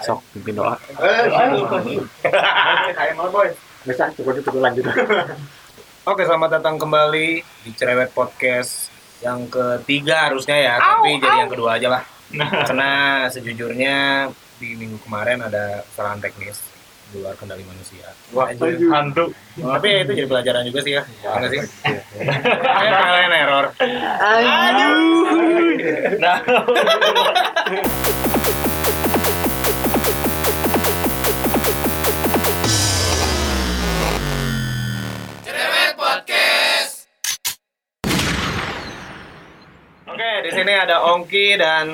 Sok pimpin doa. Bisa cukup itu lanjut. Oke, selamat datang kembali di Cerewet Podcast yang ketiga harusnya ya, tapi jadi yang kedua aja lah. Karena sejujurnya di minggu kemarin ada kesalahan teknis di luar kendali manusia. Wah, hantu. Tapi ya itu jadi pelajaran juga sih ya, enggak sih? Kayak kalian error. Nah, Di sini ada Ongki dan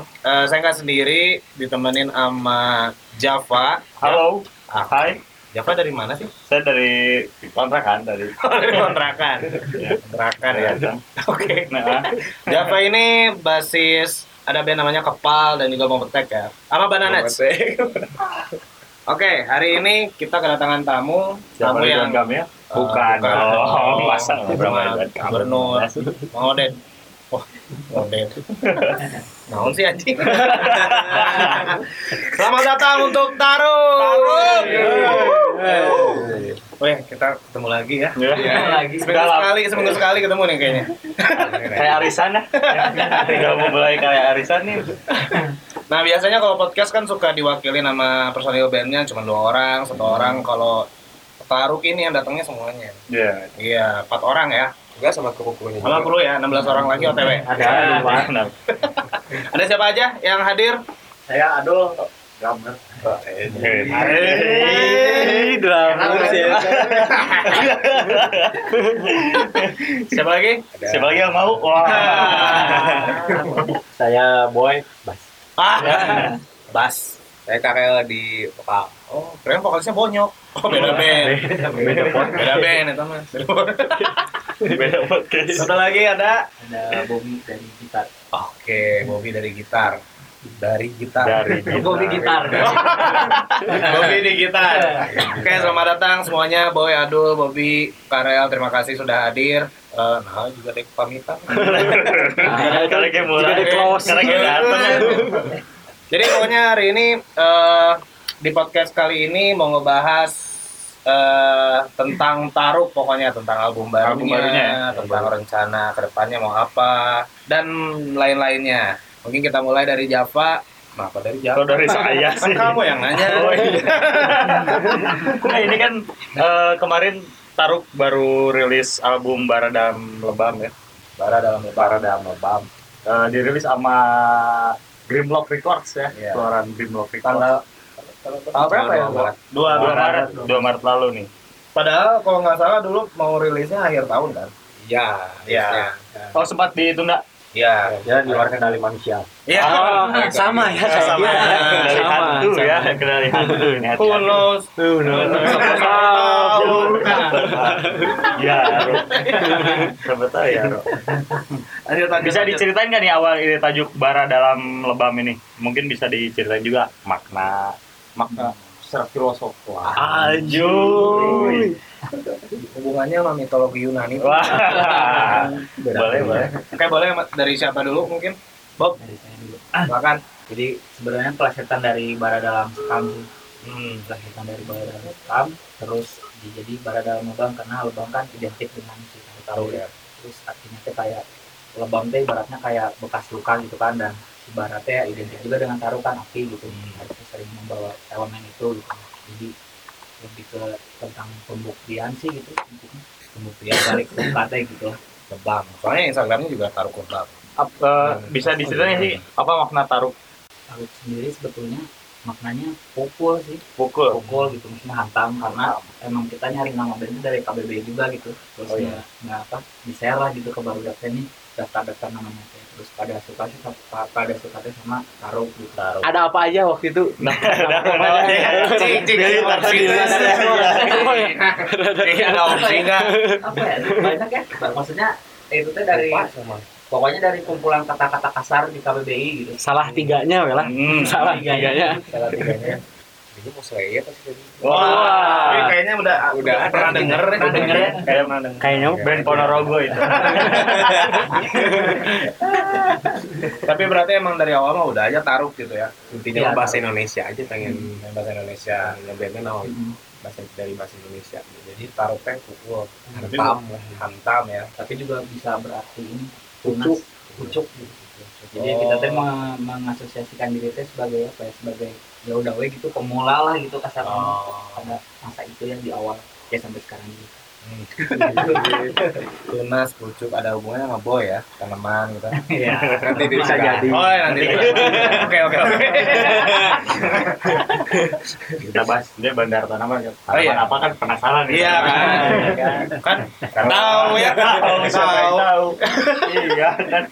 eh, saya nggak sendiri, ditemenin sama Java. halo. Ah, Hai, Java dari mana sih? saya dari kontrakan dari. dari kontrakan. Kontrakan ya. Oke. Nah, Java ini basis ada band namanya Kepal dan juga Mobetek ya. Sama Bananets. Oke, hari ini kita kedatangan tamu, siapa tamu yang kami ya? Eh, Bukan. bukan. Oh, masa Cuma Bernard. Gubernur. Wah, Oded. Naon sih anjing? Selamat datang untuk Tarung. Weh, kita ketemu lagi ya. Ya. Lagi seminggu sekali, seminggu sekali ketemu nih kayaknya. Kayak arisan ya. Tinggal mau mulai kayak arisan nih. Nah biasanya kalau podcast kan suka diwakili nama personil bandnya cuma dua orang, satu orang. Kalau Taruk ini yang datangnya semuanya. Iya. Iya, empat orang ya. Enggak sama kru-krunya Sama kru ya, 16 orang lagi OTW. Ada Ada siapa aja yang hadir? Saya Adul drummer. Hei, sih. Siapa lagi? Siapa lagi yang mau? Wah. Saya Boy Bas. Ah, Bas. Saya KKL di vokal. Oh, keren vokalisnya bonyok. Oh, beda band. Beda band. Beda band. Beda podcast. Satu lagi ada Ada Bobby dari gitar. Oke, Bobby dari gitar. Dari gitar. Dari gitar. Bobby gitar. Bobby di gitar. Oke, selamat datang semuanya. Boy, Adul, Bobby, Karel, terima kasih sudah hadir. Eh, nah, juga dek pamitan. Karena kayak mulai. Juga di close. Karena kayak datang ya. Jadi pokoknya hari ini eh, di podcast kali ini mau ngebahas eh, tentang Taruk pokoknya tentang album barunya, Album barunya ya? tentang rencana ke depannya mau apa dan lain-lainnya. Mungkin kita mulai dari Java. Kenapa dari Java? Kalau dari saya Kan sih. kamu yang nanya. Oh, iya. nah ini kan eh, kemarin Taruk baru rilis album Baradam Lebam ya. Bara dalam lebar. Baradam Lebam. Eh, dirilis sama Grimlock Records ya. Iya. Keluaran Grimlock Records. Tanggal tanggal berapa ya? Dua Maret. Dua, 2 dua Maret, 2 Maret lalu nih. Padahal kalau nggak salah dulu mau rilisnya akhir tahun kan? Iya, Iya. iya. Oh sempat ditunda. Iya. Ya di luar kendali manusia. Iya. sama ya Sama. Dari Sama. hantu ya, dari hantu ini. Who knows? Ya, Ro. Siapa tahu ya, Ro. Lanjut, lanjut, Bisa diceritain nggak nih awal ini tajuk bara dalam lebam ini? Mungkin bisa diceritain juga makna makna secara filosof. Wah. Ajuy. Hubungannya sama mitologi Yunani. Wah. boleh, boleh. Oke, boleh dari siapa dulu mungkin? Bob, dari saya dulu. silakan. Jadi sebenarnya pelesetan dari bara dalam sekam sih. Hmm. Dari bara dalam sekam terus di- jadi bara dalam lebam karena lebam kan identik dengan si tahu tahu ya. Terus artinya kayak lebam teh ibaratnya kayak bekas luka gitu kan dan si bara teh identik juga dengan tarukan api gitu. Harusnya sering membawa elemen itu gitu. Jadi lebih ke tentang pembuktian sih gitu pembuktian balik teh gitu lah. Lebam. Soalnya Instagramnya juga taruh lebam. Ap- eh, bisa diceritain sih apa makna taruh Taruh sendiri sebetulnya maknanya pukul sih pukul? pukul gitu maksudnya hantam karena emang kita nyari nama band itu dari KBB juga gitu terus Oh, ya iya. nggak apa di share lah gitu ke baru nih daftar namanya teh terus pada suka sih pa- pada suka teh sama taruh gitu taruh Ada apa aja waktu itu? Nah, cik, Jadi cik, taruh di. Iya, ada opsi nggak? apa ya banyak ya maksudnya itu teh dari pokoknya dari kumpulan kata-kata kasar di KBBI gitu Salah tiganya, Wela. Hmm, Salah tiganya. salah tiganya Ini mau Slayer pasti tadi. Wah. Ini kayaknya udah Udah ada. pernah denger. Pernah denger ya? Kayak Kayaknya band Ponorogo itu. Tapi berarti emang dari awal mah udah aja taruh gitu ya. Intinya mah bahasa Indonesia aja pengen Yang bahasa Indonesia. ngebandnya naon Hmm. bahasa dari bahasa Indonesia. Jadi taruh teh pukul Hantam hantam ya. tapi juga bisa berarti ini tunas pucuk gitu. Jadi kita tuh meng- mengasosiasikan diri teh sebagai apa ya sebagai ya udah we gitu pemula lah gitu kasarnya. Oh. pada masa itu yang di awal ya sampai sekarang gitu Tunas, pucuk ada hubungannya sama boy ya, tanaman gitu. ya Nanti bisa jadi. Oh, ya, nanti. Oke, oke, oke. Kita bahas dia bandar tanaman. Oh, iya. Tanaman apa kan penasaran gitu. Iya kan. Kan tahu ya. Tahu yang Tahu. tahu. Iya kan.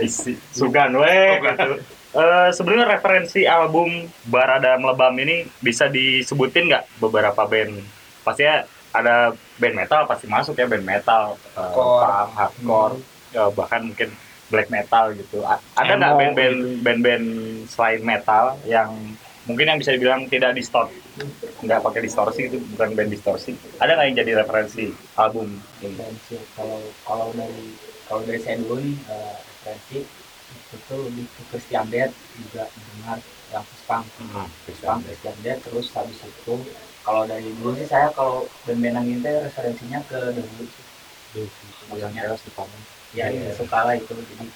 Isi sugan we gitu. Eh, sebenarnya referensi album Barada Melebam ini bisa disebutin nggak beberapa band? Pastinya ada band metal pasti masuk ya band metal, Hardcore. punk, hardcore, eh, bahkan mungkin black metal gitu. A- Ada nggak band-band band-band selain metal yang mungkin yang bisa dibilang tidak distort, nggak pakai distorsi itu bukan band distorsi. Ada nggak yang jadi referensi album sih kalau kalau dari kalau dari saya dulu nih eh, referensi itu lebih ke Christian Dead juga dengar yang punk punk Christian Dead terus habis itu kalau dari dulu sih saya kalau band-bandan ya referensinya ke The Who sih. maksudnya ya ya suka lah itu jadi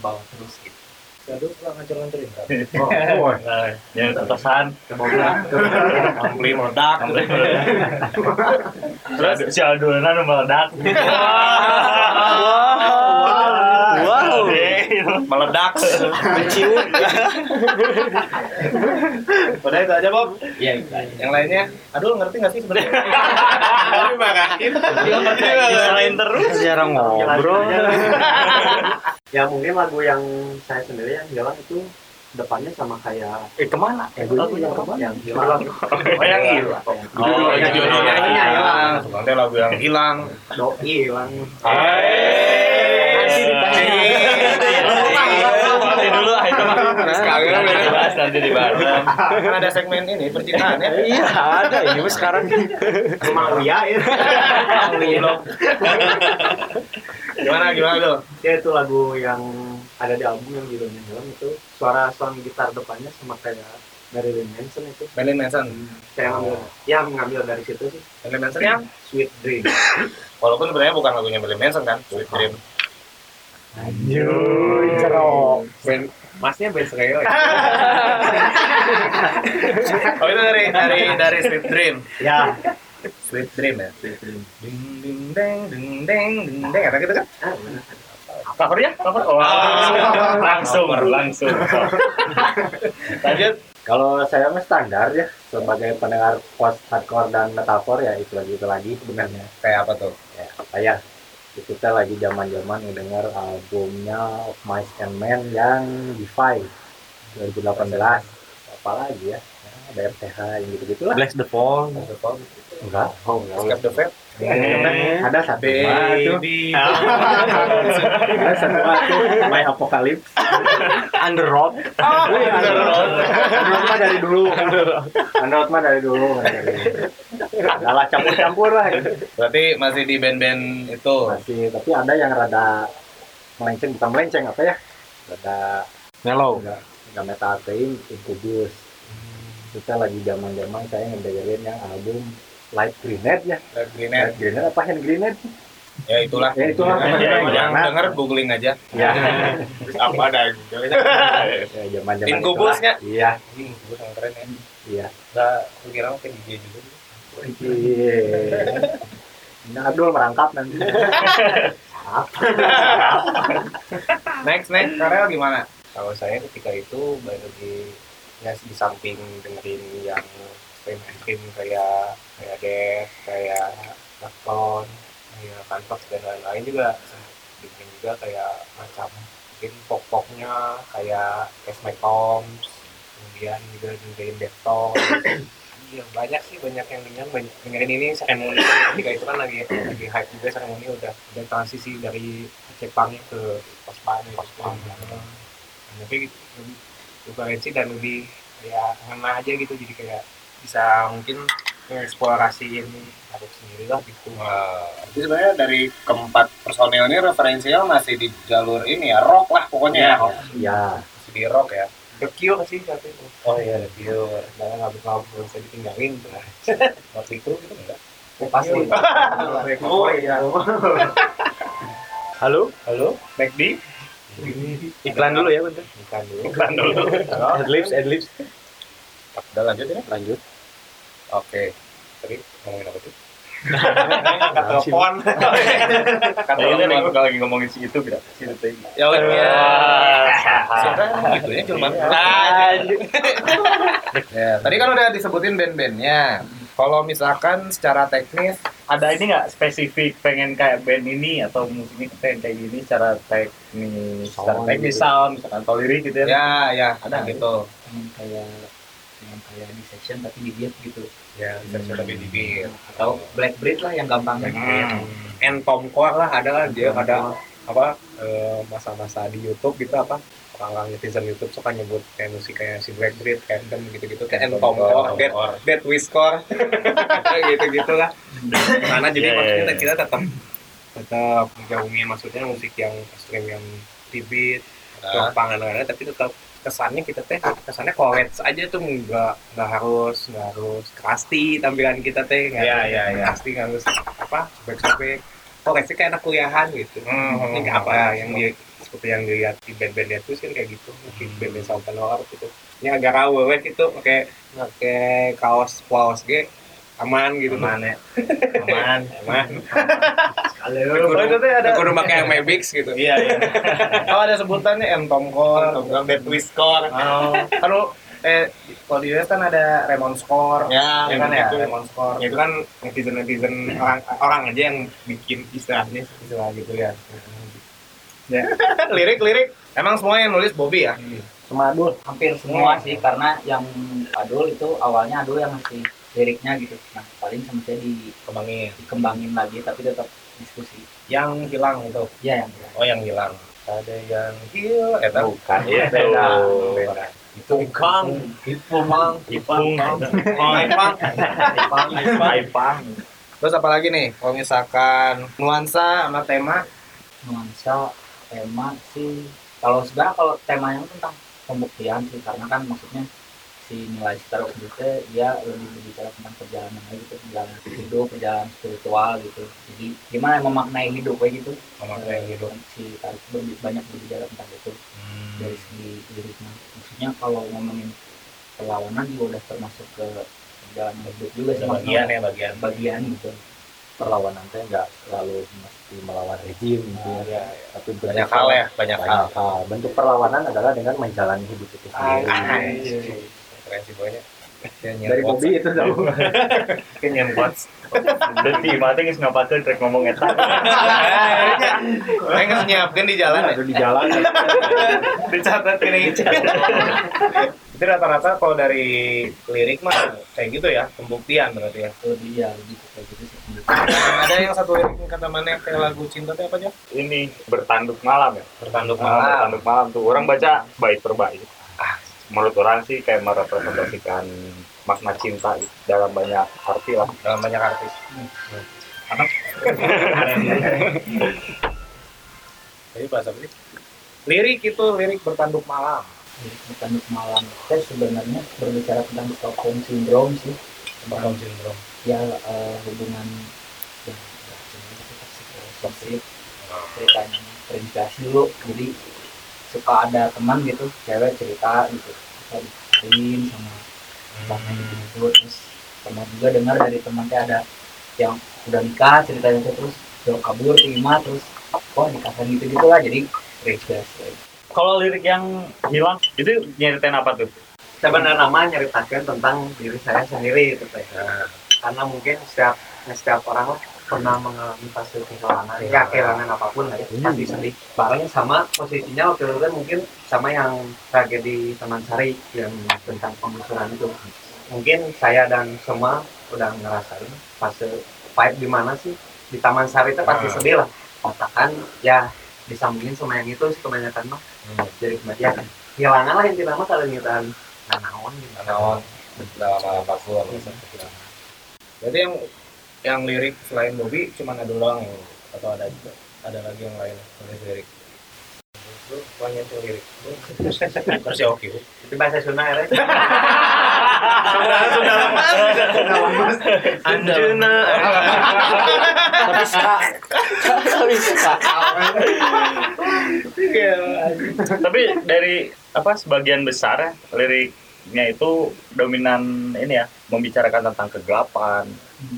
bawa terus gitu Aduh, kurang ngancur-ngancurin. Oh, nah, yang terkesan Ampli meledak. terus si adonan meledak. Wow. Meledak. Mencium. Udah itu aja, Bob. ya itu aja. Yang lainnya, aduh ngerti nggak sih sebenarnya? Terima kasih. Disalahin terus. Jarang ngobrol. Ya mungkin lagu yang saya sendiri yang hilang itu depannya sama kayak Eh ke mana? yang hilang. Oh, yang hilang. Oh, iya, jadi iya, judulnya iya, hilang. iya. Sebenarnya lagu yang hilang. Doi hilang. Nanti ah dibahas, nanti dibahas. Kan ada segmen ini percintaan ya. Iya, ada ini mah sekarang. Rumah Uya ya. Gimana gimana lo? Ya itu lagu yang ada di album yang judulnya hilang itu suara sound gitar depannya sama kayak Marilyn Manson itu. Marilyn Manson. Saya ngambil, ya mengambil dari situ sih. Marilyn Manson yang Sweet Dream. walaupun sebenarnya bukan lagunya Marilyn Manson kan, Sweet Dream. Anjir, jerok. Band, masnya band Slayer. Oh itu dari dari dari Sweet Dream. ya. Sweet Dream ya. Sweet Dream. Ding ding deng ding deng ding deng kata gitu kan? Ah, benar. Covernya? Cover? Oh, langsung, langsung. Lanjut. Kalau saya mah standar ya sebagai pendengar post hardcore dan metafor ya itu lagi itu lagi sebenarnya. Kayak apa tuh? Ya, saya itu teh lagi zaman-zaman ngedenger albumnya Of Mice and Men yang Defy 2018 apalagi ya, ya ada RTH yang gitu-gitu lah Bless the Fall. enggak oh enggak Escape the Fate. Ada satu Baby. ada satu mah tuh My Apocalypse. Under Road Under Road mah dari dulu. Under Road mah dari dulu. Adalah campur-campur lah. Gitu. Berarti masih di band-band itu. masih tapi ada yang rada melenceng bukan melenceng apa ya? Rada Mellow. enggak metal teing Incubus kita lagi zaman zaman saya ngedengerin yang album Light Grenade ya Red Grenade. Light Grenade apa Hand Grenade Ya itulah. Ya, itulah. Yang Nah. denger googling aja. ya Apa ada ya zaman zaman Incubusnya? iya Ini gue sangat keren ya. iya Nggak kira mungkin DJ juga. iya Abdul merangkap nanti Next next Karel gimana? Kalau saya ketika itu baru di ya di samping dengerin yang stream kayak kayak Death, kayak Nakon, kayak Kantox dan lain-lain juga. Bikin juga kayak macam mungkin pop-popnya kayak My Toms, kemudian juga dengerin Deftones. Iya banyak sih banyak yang banyak dengerin ini seremoni ketika itu kan lagi lagi hype juga seremoni udah udah transisi dari Jepang ke post-punk post-punk tapi lebih preferensi dan lebih ya ngena aja gitu jadi kayak bisa mungkin mengeksplorasiin aku sendiri lah gitu Wah, jadi sebenarnya dari keempat personil ini referensinya masih di jalur ini ya rock lah pokoknya ya. Iya. Masih di rock ya. The Cure sih satu itu Oh iya, The Cure. jangan nggak bisa nggak bisa ditinggalin Motley Crue gitu enggak? Oh, pasti oh iya Halo, Halo, McD. iklan dulu ya bentar. bukan dulu Iklan dulu. Adlibs, adlibs. Udah lanjut ya? Lanjut. Oke. Tadi ngomongin apa tuh? angkat telepon Kata lu kan kalau lagi ngomongin si itu tidak si itu. Ya udah. Wah. Sebenarnya gitu ya cuma. Ya, tadi kan udah disebutin band-bandnya. Kalau misalkan secara teknis Ada ini nggak spesifik pengen kayak band ini atau musik ini pengen kayak gini secara teknis, secara teknis gitu. sound, misalkan atau lirik gitu ya. ya ya Ada gitu. kayak kayak di section tapi di beat gitu Ya, bisa lebih di beat. atau black breed lah yang gampang Hmm. and Tomcore lah ada lah dia ada apa eh, masa-masa di YouTube gitu apa orang-orang netizen YouTube suka nyebut kayak musik kayak si Black Breed, Kingdom gitu-gitu kayak and Tomcore, Dead, Dead Whisker gitu-gitu lah karena jadi Yeah. maksudnya kita tetap tetap mengaumi maksudnya musik yang ekstrim yang di beat Nah. lapangan ada tapi tetap kesannya kita teh kesannya college aja tuh nggak nggak harus nggak harus krusty tampilan kita teh nggak harus iya, iya. krusty nggak harus apa sobek-sobek. College sih kayak anak kuliahan gitu. Hmm, ini apa yang di seperti yang dilihat di band-band itu kan kayak gitu. Mungkin band-band sama penolak gitu. Ini agak rawe gitu pakai pakai kaos polos ge aman gitu. Aman ya. Aman. aman. Kudu, itu teh ada kudu pakai yang Mavix gitu. Iya, iya. Oh, ada sebutannya M. Tomcore, Dead Whisker Oh, kalau eh kalau di US kan ada Raymond Score, ya, ya kan ya, itu, Raymond Score. itu kan netizen netizen orang orang aja yang bikin istilahnya istilah gitu ya. Lirik-lirik. Emang semua yang nulis Bobby ya? Semadul. hampir semua sih karena yang adul itu awalnya adul yang ngasih liriknya gitu nah paling sama saya Kembangin. dikembangin lagi tapi tetap diskusi Yang hilang itu. ya yang Oh, yang hilang. Ada yang hilang, eh. Bukan. Iya, Beda. Beda. itu bang itu mang Ipung. bang Ipang, Ipang. Terus apa lagi nih? Kalau misalkan nuansa sama tema, nuansa tema sih kalau sebenarnya kalau temanya tentang pembuktian sih karena kan maksudnya si nilai secara itu dia lebih berbicara tentang perjalanan aja gitu perjalanan hidup perjalanan spiritual gitu jadi gimana memaknai hidup kayak gitu Memaknai hidup. si tarik berbi- banyak berbicara tentang itu Hmm. dari segi liriknya maksudnya kalau ngomongin perlawanan juga udah termasuk ke perjalanan hidup juga sih bagian ya bagian. bagian gitu Perlawanan teh nggak selalu mesti melawan rejim gitu ya. Iya, Tapi Banyak hal ya, banyak hal. Banyak hal. Bentuk perlawanan adalah dengan menjalani hidup itu sendiri. Keren sih pokoknya. Dari Bobby itu tahu. Kenyan buat. Dan di mata nggak ngapain trek ngomong eta. Saya nggak nyiapkan di jalan ya. Ada di jalan. Dicatat ini. Itu rata-rata kalau dari lirik mah kayak gitu ya, pembuktian berarti ya. lebih ya lebih ke kayak gitu sih Ada yang satu lirik kata mana kayak lagu cinta itu apa aja? Ini bertanduk malam ya. Bertanduk Malam, malam. bertanduk malam tuh orang baca baik terbaik. Ah, menurut orang sih kayak merepresentasikan makna cinta gitu, dalam banyak arti lah. Dalam banyak artis. Jadi bahasa sih? Lirik itu lirik bertanduk malam. Lirik bertanduk malam saya sebenarnya berbicara tentang Stockholm syndrome sih Stockholm syndrome. ya eh, hubungan ya, toxic ceritanya terinspirasi dulu jadi suka ada teman gitu cewek cerita gitu. Kita dikatain sama temannya gitu, gitu terus pernah juga dengar dari teman teh ada yang udah nikah ceritanya tuh terus jauh kabur terima terus kok nikahkan gitu gitulah jadi terinspirasi Kalau lirik yang hilang itu nyeritain apa tuh? sebenarnya nama nyeritakan tentang diri saya sendiri itu teh. Nah, karena mungkin setiap setiap orang lah pernah mengalami fase kehilangan ya kehilangan apa pun lah ya pasti sedih. Bahkan sama posisinya waktu itu kan mungkin sama yang tragedi Taman Sari yang tentang penggusuran itu. Mungkin saya dan semua udah ngerasain fase fight di mana sih? Di Taman Sari itu pasti Hmm. sedih lah. Katakan ya disambungin sama yang itu sih kebanyakan mah. Hmm. jadi kemudian kehilangan lah intinya mah kalau ngitan nanaon gitu naon. udah lama lama berarti yang yang lirik selain Bobby cuma ada doang yang atau ada juga ada lagi yang lain nulis lirik Lu banyak tuh lirik. terus ya oke Itu bahasa Sunda ya. sudah lepas Anjuna. Tapi ska. Tapi ska. Tapi dari apa sebagian besar ya, liriknya itu dominan ini ya membicarakan tentang kegelapan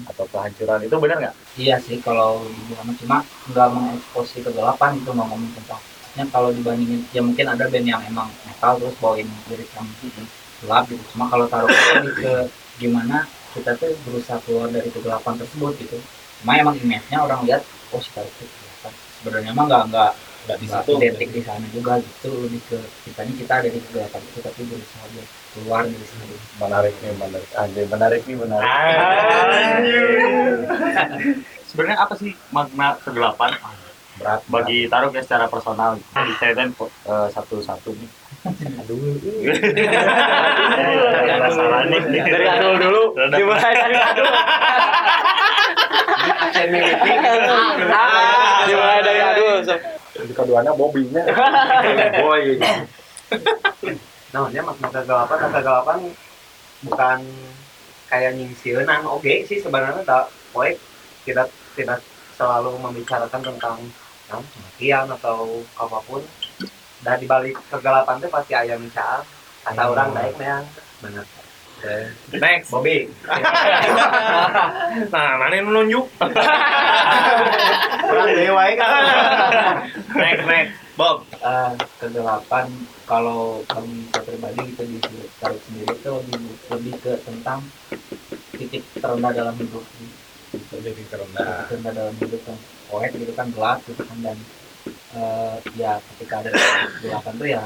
atau kehancuran. Itu benar nggak? Iya sih kalau dibilang cuma nggak mengekspos si kegelapan itu ngomongin tentang maksudnya kalau dibandingin ya mungkin ada band yang emang metal terus bawain lirik yang gelap gitu. Cuma kalau taruh lebih ke gimana kita tuh berusaha keluar dari kegelapan tersebut gitu. Cuma emang image-nya orang lihat oh si taruh itu kegelapan. Sebenarnya emang nggak nggak nggak di situ identik di sana juga gitu lebih ke kitanya kita ada di kegelapan itu tapi berusaha buat keluar dari sana menarik nih menarik anjir menarik nih menarik Sebenarnya apa sih makna kegelapan berat bagi Taruk ya secara personal? Diceritain eh, satu-satu nih. Aduh. Dari Adul dulu. Dimulai dari Adul. Ah, Dimulai dari Adul. So. keduanya Bobby-nya Boy. Nah, dia makna kegelapan, kegelapan bukan kayak nyingsieunan oke sih sebenarnya tak. Poek tidak tidak selalu membicarakan tentang nah, kematian atau apa pun. Dan di balik kegelapan itu pasti ayam cah kata Hmm. orang naik yang benar next Bobby. Nah mana yang menunjuk orang dewa kan? Next next Bob Eh, kegelapan kalau saya pribadi gitu di taruh sendiri itu lebih lebih ke tentang titik terendah dalam hidup. Lebih titik terendah. Terendah dalam hidup kan. Poet gitu kan gelap gitu kan dan eh, ya ketika ada kegelapan tuh ya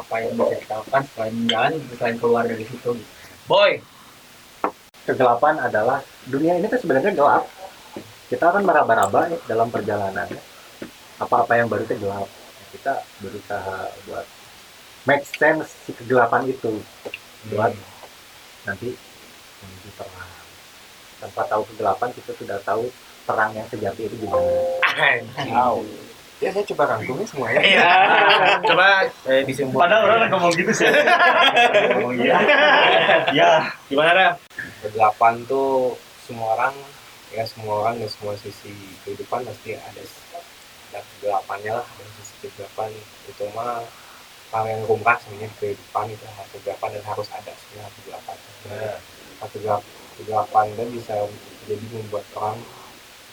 apa yang bisa kita lakukan selain gitu, selain keluar dari situ gitu. Boy Kegelapan adalah dunia ini kan sebenarnya gelap. Kita kan meraba-raba ya dalam perjalanan. Apa-apa yang baru itu gelap. Kita berusaha buat make sense si kegelapan itu buat nanti menuju terang. Tanpa tahu kegelapan kita sudah tahu terang yang sejati itu gimana. Ya saya coba rangkumnya semuanya Iya. Coba eh, disimpulkan. Padahal orang ngomong gitu sih. Ngomong iya. Ya, Gimana Rel? kegelapan tuh semua orang ya semua orang dan semua sisi kehidupan pasti ada ada kegelapannya lah ada sisi kegelapan itu mah hal yang lumrah sebenarnya di kehidupan itu hal kegelapan dan harus ada sebenarnya kegelapan Hal kegelap, kegelapan dan bisa jadi membuat orang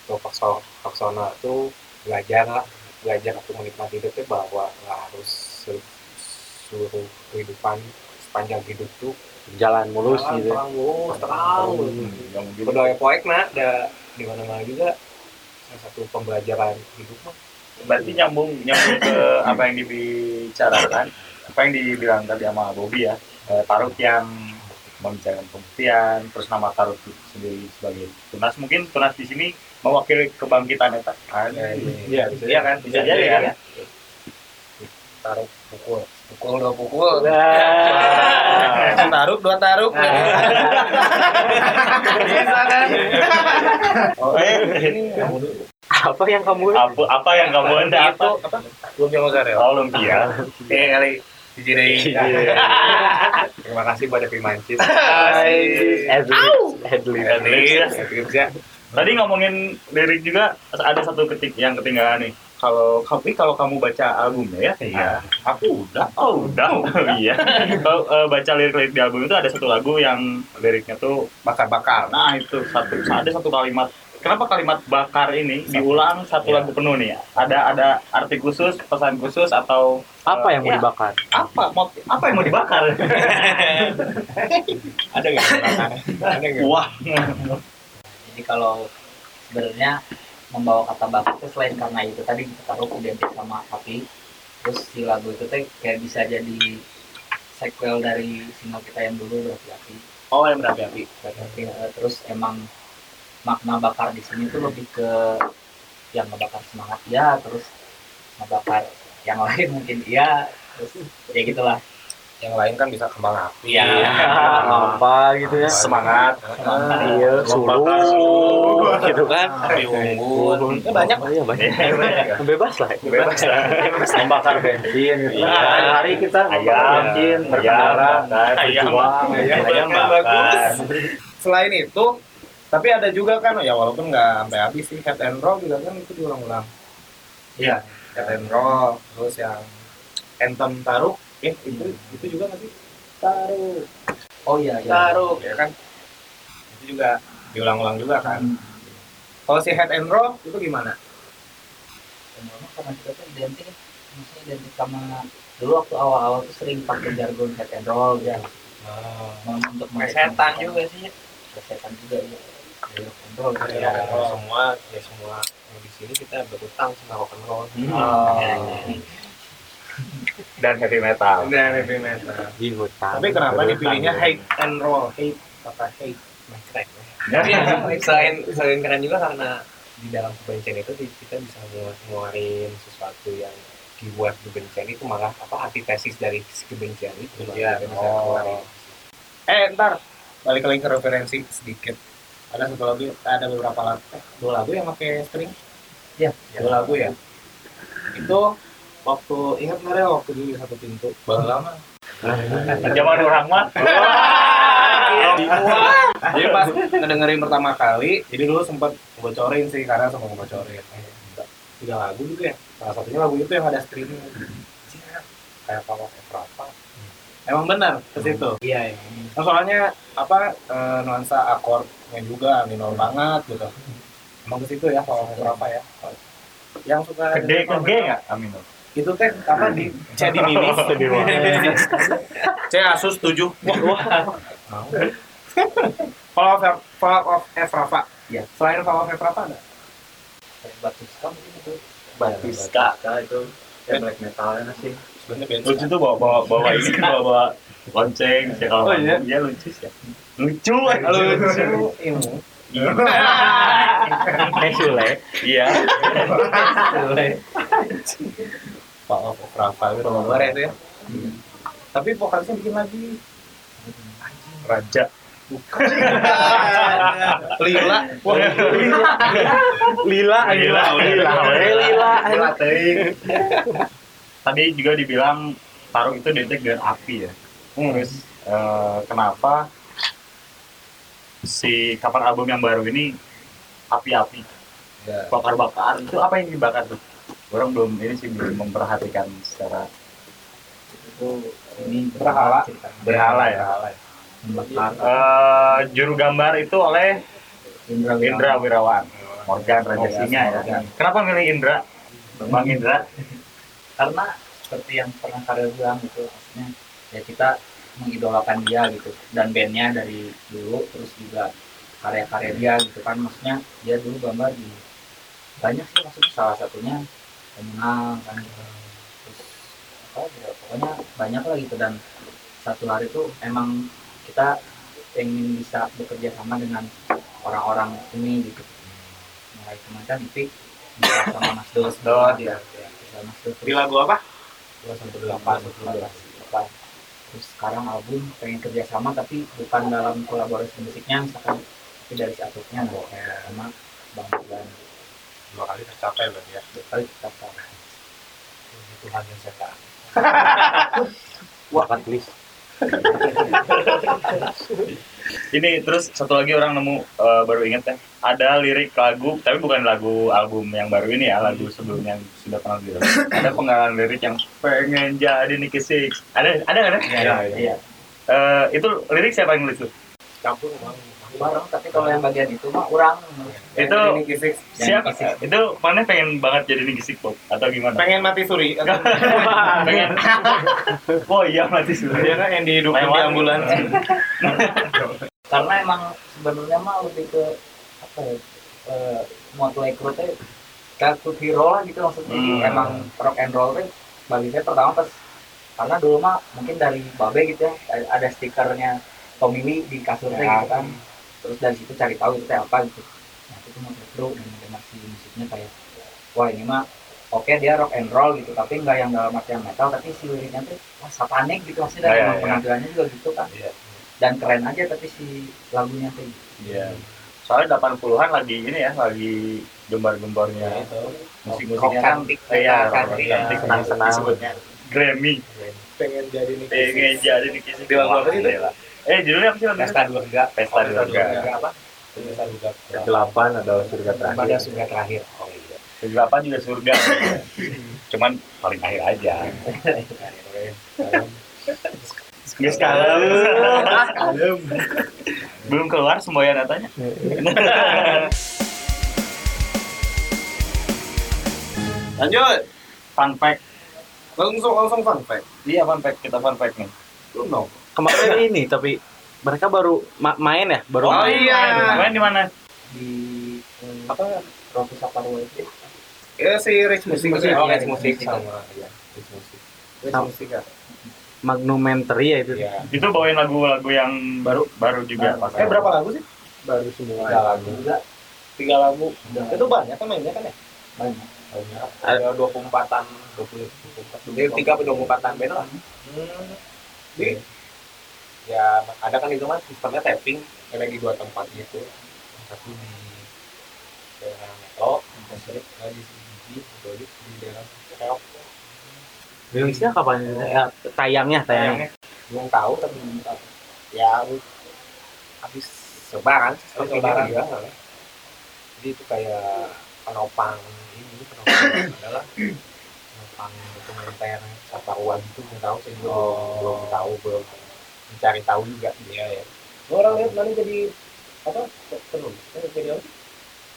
atau persona, persona itu belajar lah belajar untuk menikmati hidup itu bahwa nggak harus se- seluruh kehidupan sepanjang hidup tuh Jalan mulus terang, gitu. terang, mulus, terang, mulus. yang gitu. Berdoa poek nak, ada di mana-mana juga salah satu pembelajaran hidup mah. Berarti nyambung nyambung ke apa yang dibicarakan, apa yang dibilang tadi sama Bobby ya. Eh, Taruk yang membicarakan pembuktian, terus nama Taruk sendiri sebagai Tunas. Mungkin Tunas di sini mewakili kebangkitan eta. Kan? Iya, Iya kan? Bisa jadi kan? Taruh pukul. Pukul dua pukul. Nah. Taruk dua taruk. Bisa kan? Oh, eh, Apa yang kamu apa, apa yang kamu hendak Itu apa? apa? Belum yang usah Rel. Oh, lumpia. Eh kali dijirei. Terima kasih buat Epi Mancis. Headley. Headley. Elis. Kerja. Tadi ngomongin lirik juga ada satu ketik yang ketinggalan nih. Kalau tapi kalau kamu baca albumnya ya, Iya. aku udah, oh udah, oh, iya. Kalau eh, baca lirik-lirik di album itu ada satu lagu yang liriknya tuh Bakar-bakar. Nah itu satu ada satu kalimat. Kenapa kalimat bakar ini diulang satu Ya. lagu penuh nih? ya? Ada ada arti khusus, pesan khusus atau Apa yang mau Ya. dibakar? apa? Mau, apa yang mau dibakar? Ada nggak? Ada nggak? Wah, Jadi kalau sebenarnya membawa kata bakar itu selain karena itu tadi kita taruh identik sama api, terus si lagu itu teh kayak bisa jadi sequel dari single kita yang dulu berarti api. Oh yang berapi-api. Berarti, eh, terus emang makna bakar di sini tuh lebih ke yang ngebakar semangat ya, terus ngebakar yang lain mungkin iya, terus ya gitulah. Yang lain kan bisa kembang api. Iya. apa gitu ya. Semangat. Iya suluh gitu kan. Api unggun. ya banyak. Oh, iya banyak. Bebas lah. Bebas lah. Membakar bensin gitu. Iya. hari kita bensin ayam. berkendara bakar Ayam. ayam ayam bakar. bakar selain itu tapi ada juga kan ya walaupun nggak sampai habis sih head and roll juga kan itu diulang-ulang. Iya. head and roll terus yang anthem taruh eh itu itu juga sih taruh oh iya iya taruh ya kan itu juga diulang-ulang juga kan kalau si head and roll itu gimana karena kita tuh identik ya. maksudnya identik sama dulu waktu awal-awal tuh sering pakai jargon head and roll ya Memang untuk Presetan juga sih. presetan juga ya Head and roll Ya, ya. semua ya semua di sini kita berutang sama rock and roll. Oh. Dan heavy metal. Dan heavy metal. Di hutan. Tapi kenapa dipilihnya hate and roll? Hate apa hate Keren. Yang selain selain keren juga karena di dalam kebencian itu kita bisa ngeluar- ngeluarin sesuatu yang dibuat kebencian itu malah apa antitesis dari kebencian itu. Iya. Bisa Oh. eh ntar. Balik lagi ke referensi sedikit. Ada satu lagu ada beberapa lagu. Eh, dua lagu yang pakai string? Iya. dua lagu ya? Itu waktu ingat nggak ya waktu di satu pintu? Baru lama. Zaman orang mah. Jadi pas ngedengerin pertama kali jadi dulu sempat ngebocorin sih karena sempat ngebocorin. Eh, tiga lagu juga ya. Salah satunya lagu itu yang ada streaming. Kayak Power of Rapa emang benar ke situ? Iya iya. Nah, soalnya apa eh, nuansa akordnya juga minor banget gitu. Emang ke situ ya Power of Rapa ya. Yang suka gede ke G nggak? Amin itu teh apa di C di minis C Asus 7 Fall of Fall of F Rafa. Iya. selain Fall of F Rafa ada? Batiska mungkin itu. Batiska. itu. Ya black metalnya sih. Sebenarnya lucu tuh bawa bawa bawa ini bawa bawa lonceng. Sih kalau Oh, iya? iya lucu sih. Lucu lucu. ilmu. Eh Sule. Iya Fall of Rafa itu nomor itu ya? Tapi vokalisnya bikin lagi. Raja. Lila. Lila. Lila, lila lila. Eh, lila. Gila, teuing. tadi juga dibilang taruh itu identik dengan api ya. Terus eh, kenapa si cover album yang baru ini api-api? Ya. bakar-bakar. Itu apa yang dibakar tuh orang belum ini sih belum memperhatikan secara itu ini Berhala. berhala ya. Membakar Eh, juru gambar itu oleh Indra Indra Wirawan. Morgan Raja Oh, Singa ya. Morgan. kenapa milih Indra? Bang Indra? Karena seperti yang pernah Karel bilang gitu maksudnya ya kita mengidolakan dia gitu. Dan bandnya dari dulu terus juga karya-karya dia gitu kan. Maksudnya dia dulu gambar di banyak sih maksudnya salah satunya komunal kan. Terus apa ya, pokoknya banyak lah gitu. Dan satu hari itu emang kita pengen bisa bekerja sama dengan orang-orang ini gitu. Mulai kemarin kan Ipik bisa sama Mas Dos. Dot, ya, ya, Mas Dos. Di lagu apa? Dua sampai delapan terus sekarang album pengen kerjasama tapi bukan dalam kolaborasi musiknya misalkan tapi dari satunya sama bang Bulan dua kali tercapai berarti ya. Kali kita tahu Tuhan yang saya taat. wah. Tulis ini terus satu lagi orang nemu eh, baru inget ya. Ada lirik lagu tapi bukan lagu album yang baru ini ya lagu sebelumnya yang sudah pernah bilang ada penggalan lirik yang pengen jadi Nicky Six ada ada kan ya? iya. Eh, itu lirik siapa yang nulis tuh? Campur bang. Bareng tapi kalau yang bagian itu mah orang itu siapa itu mana pengen banget jadi Nicky Six Bob? atau gimana? Pengen mati suri. Atau pengen. Oh iya mati sudah dia kan yang dihidupin di Lewat. ambulans. Karena emang sebenarnya mah lebih ke apa ya eh, mau rekrutnya kartu hero lah gitu maksudnya. Hmm. emang rock and roll teh bagi saya pertama pas karena dulu mah mungkin dari babe gitu ya ada- ada stikernya Tommy Lee di kasurnya Ya. gitu kan terus dari situ cari tahu itu teh apa gitu nah itu mau rekrut dan dengar si musiknya kayak wah ini mah oke dia rock and roll gitu tapi nggak yang dalam artian metal tapi si liriknya tuh wah satanik gitu pasti dan Iya, emang iya. penampilannya juga gitu kan Iya. dan keren aja tapi si lagunya tuh gitu. Iya. Soalnya 80-an lagi ini ya, lagi gembar-gembarnya musik-musiknya kan iya, cantik, iya. Senang-senang. disebutnya Grammy. pengen jadi nih Pengen jadi nih kisah. Itu? Eh, judulnya apa sih pesta dua enggak Pesta Dua Enggak. apa pesta dua Kegelapan adalah surga pada terakhir. surga terakhir oh iya Kegelapan juga surga. Cuman paling akhir aja. Guys, kalem. Belum keluar semboyan datanya. lanjut Fun fact. langsung langsung fun fact Iya, fun fact. Kita fun fact nih. lu no Kemarin ini tapi mereka baru ma- main ya, baru Oh, main. iya. Main. di mana? di eh, apa Roti Saparwa itu? Ya si Rich Musik Musik, oh iya, Rich Musik Musik. sama ya Rich Musik Rich. Musik ya. Magnumentary ya itu. iya. Itu bawain lagu-lagu yang baru? baru juga. Pas. eh berapa lagu sih? Baru semua. tiga lagu. Enggak tiga lagu. Itu banyak kan mainnya kan ya? Banyak banyak. Ada dua puluh empatan dua puluh empat tiga atau dua puluh empatan band lah. Hmm. Di, ya ada kan itu kan sistemnya tapping ada di dua tempat gitu satu di daerah metro satu lagi di di di daerah Reok. Rilisnya kapan? Ya, tayangnya, tayangnya. belum tahu tapi ya habis sebaran habis sebaran ya jadi itu kayak penopang ini penopang adalah penopang dokumenter Saparua gitu nggak tahu juga belum, belum tahu belum mencari tahu juga dia ya. Orang lihat mana jadi apa Kan jadi apa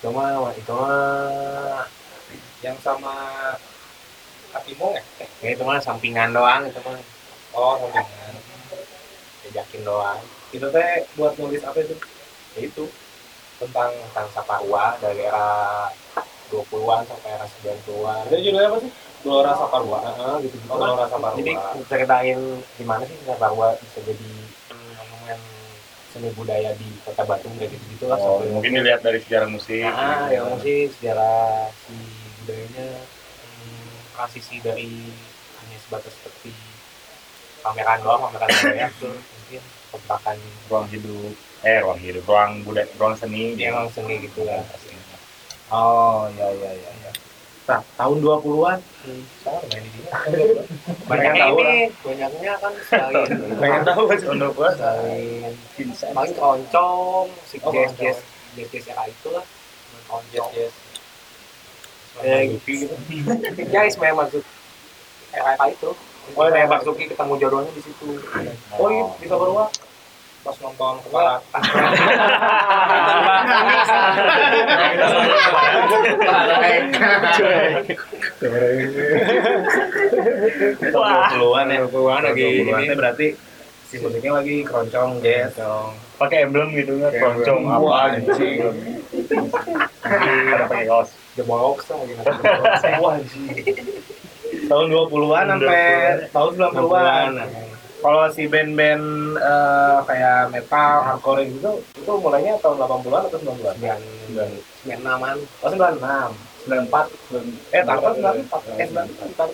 cuma itu mah yang sama Atimong ya? Eh, itu mah sampingan doang itu mah. Oh sampingan. Diajakin doang. Itu teh buat nulis apa itu? Ya itu. Tentang tentang Saparua dari era 20-an sampai era 90-an itu judulnya apa sih? Gelora Saparua. Heeh, gitu gitu. Gelora Saparua. Jadi ceritain gimana sih Saparua bisa jadi monumen seni budaya di kota Bandung kayak gitu gitu lah Oh, mungkin dilihat dari sejarah musik. Nah, ya musik sejarah si budayanya hmm, transisi dari hanya sebatas seperti pameran doang, pameran budaya tuh mungkin kempakan ruang hidup eh ruang hidup ruang budaya ruang seni. Yang langsung kayak gitu lah. Oh, ya ya ya ya. Nah, tahun 20-an. Sama main di sini. Banyak tahu ini, banyaknya kan selain Pengen tahu kan untuk gua selain paling keroncong, si Oh, jazz jazz jazz jazz era itu lah. Keroncong. Yes, Eh, gitu. Guys, memang maksud era itu. Oh, kayak Basuki ketemu jodohnya di situ. Oh, iya, bisa berdua. Pas nonton kepala. Wah. Puluhan ya, puluhan lagi. Ini berarti si musiknya lagi keroncong jazz. pakai emblem gitu kan keroncong. apa Wah, anjing. Ada pakai kaos. Tahun 20-an sampai tahun 90-an. Kalau si band-band eh, kayak metal, hardcore gitu, itu mulainya tahun 80-an atau 90-an? 96-an. Oh, 96. 94. Eh, tahun 94. Eh, 94.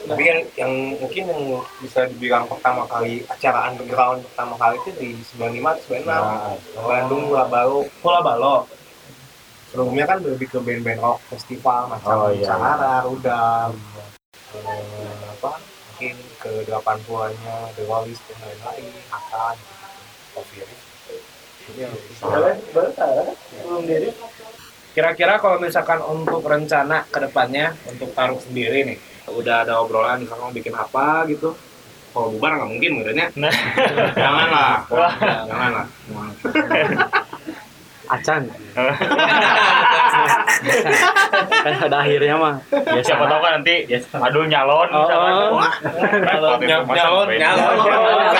Tapi yang, yang mungkin yang bisa dibilang pertama kali acara underground pertama kali itu di 95 atau 96. Bandung Bola Balo. Bola Balo. Sebelumnya kan lebih ke band-band rock festival macam Oh, iya. Sahara, Rudal, eh, apa mungkin ke 80-nya The Wallis dan lain-lain, Akan, belum diri. Kira-kira kalau misalkan untuk rencana ke depannya untuk taruh sendiri nih, udah ada obrolan misalkan mau bikin apa gitu. Kalau bubar nggak mungkin sebenarnya. Janganlah, janganlah. Acan. kan ada akhirnya mah. Ya siapa tahu kan nanti aduh nyalon Oh, oh. Wah, Nyalon, nyalon, nyalon, nyalon.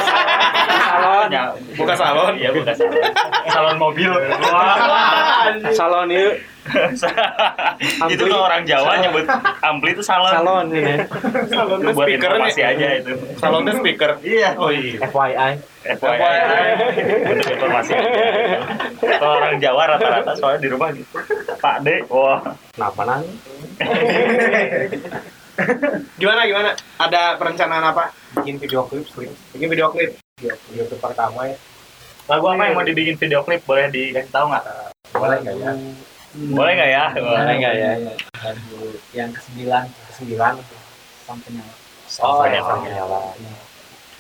Salon. Buka salon. Iya, buka salon. Salon mobil. Salon itu itu kalau orang Jawa nyebut ampli itu salon. salon ini. Salon Itu buat informasi aja itu. Salonnya speaker. Iya. Oh iya. FYI. FYI. Untuk informasi aja. Kalau orang Jawa rata-rata soalnya di rumah gitu. Pak D, wah. Kenapa nanya? gimana gimana? Ada perencanaan apa? bikin video klip Bikin video klip. video klip pertama ya Lagu apa yang mau dibikin video klip boleh dikasih tahu nggak? boleh nggak ya Boleh nggak ya? Boleh. Nggak ya? lagu yang kesembilan sembilan sampai nyala oh Sampai nyala. sampai nyala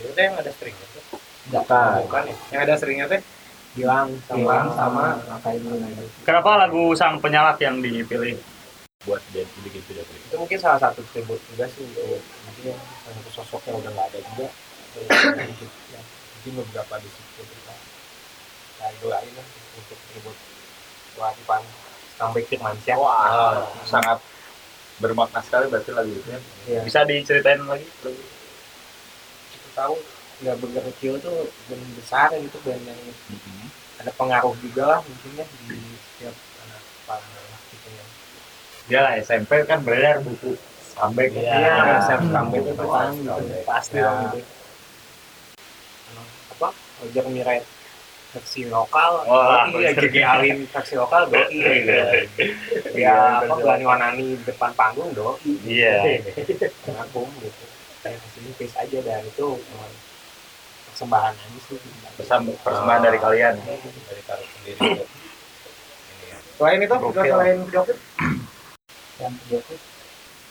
itu yang ada stringnya tuh? Enggak Bukan. bukan ya? Yang ada seringnya teh? hilang sama hilang sama. kayak dulu nah Kenapa lagu Sang Penyalak yang dipilih? Buat jadi bikin video klip? itu mungkin salah satu tribut juga sih untuk mungkin salah satu sosok yang udah nggak ada juga. Ya, mungkin beberapa di situ kita. Ya idolain lah untuk tribut buat Ivan comeback Firmansyah Wah, sangat bermakna sekali berarti lagu itu ya. Iya. Bisa diceritain lagi? kita tahu nggak bener kecil tuh band besar gitu band yang ada pengaruh juga lah mungkin ya di setiap anak para gitu ya Ya lah SMP kan beredar buku comeback Iya, ya. self comeback itu kan gitu. Pasti Ya. dong itu. Anu, apa Roger Miret versi lokal. Wah, oh, iya GG Alin versi lokal doi. Ya apa Gani Wanani depan panggung doi. Iya. ngakum gitu. Kayak hasilnya face aja dan itu emang persembahan aja sih. Pesan persembahan dari kalian. dari taruh sendiri. Ya Selain itu, selain video klip, yang video klip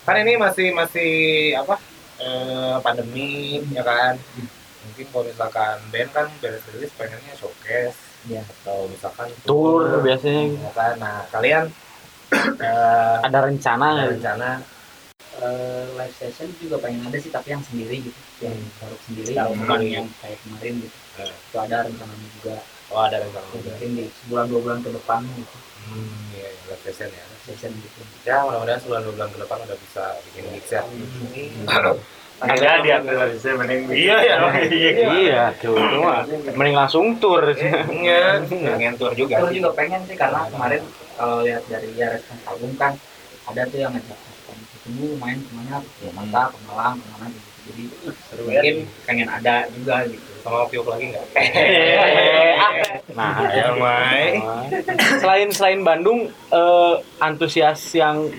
kan ini masih masih apa? Eh, pandemi ya kan. Mungkin kalau misalkan band kan beres rilis pengennya showcase Iya. atau misalkan Tour biasanya ya kan. Nah, kalian eh, ada rencana ada nggak? rencana Eh, live session juga pengen ada sih tapi yang sendiri gitu yang baru sendiri Secara bukan yang kayak kemarin gitu Hmm. itu ada rencananya juga oh ada rencana mungkin di sebulan dua bulan ke depan gitu hmm, iya, iya, live session ya. live session gitu Ya, mudah-mudahan sebulan dua bulan ke depan udah bisa bikin mix ya. Ada dia mending. Iya ya. Iya, tuh itu mah. Mending langsung tour. Iya, pengen tour juga. Sih. juga pengen sih karena kemarin kalau lihat dari ya respon album kan ada tuh yang ngajak ketemu main ke mana ke Jakarta ke Malang ke mana gitu jadi mungkin pengen ada juga gitu Sama Piuk lagi nggak? Nah, Ya, Mai. selain selain Bandung eh, antusias yang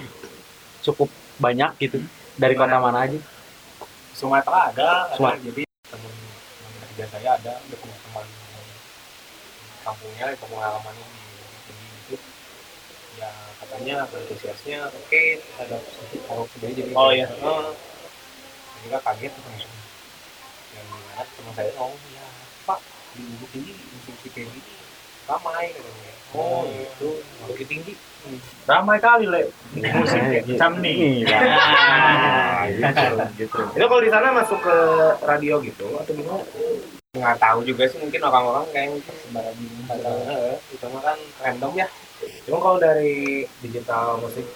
cukup banyak gitu dari kota mana aja? Sumatera ada, ada. Sumatera. jadi teman teman kerja saya ada ada teman-teman yang kampungnya kampung halamannya di, di itu ya katanya antusiasnya oke ada kalau sebenarnya jadi Oh. Eh, jadi kan kaget langsung. Yang mana teman saya oh ya pak di Tinggi musik musik kayak gini ramai katanya oh itu Bukit Tinggi Ramai kali le. Musik macam nih. Nah, gitu. Itu kalau di sana masuk ke radio gitu atau gimana? nggak tahu juga sih mungkin orang-orang kayak sebaran di Eh, itu mah kan random ya Cuma kalau dari digital musik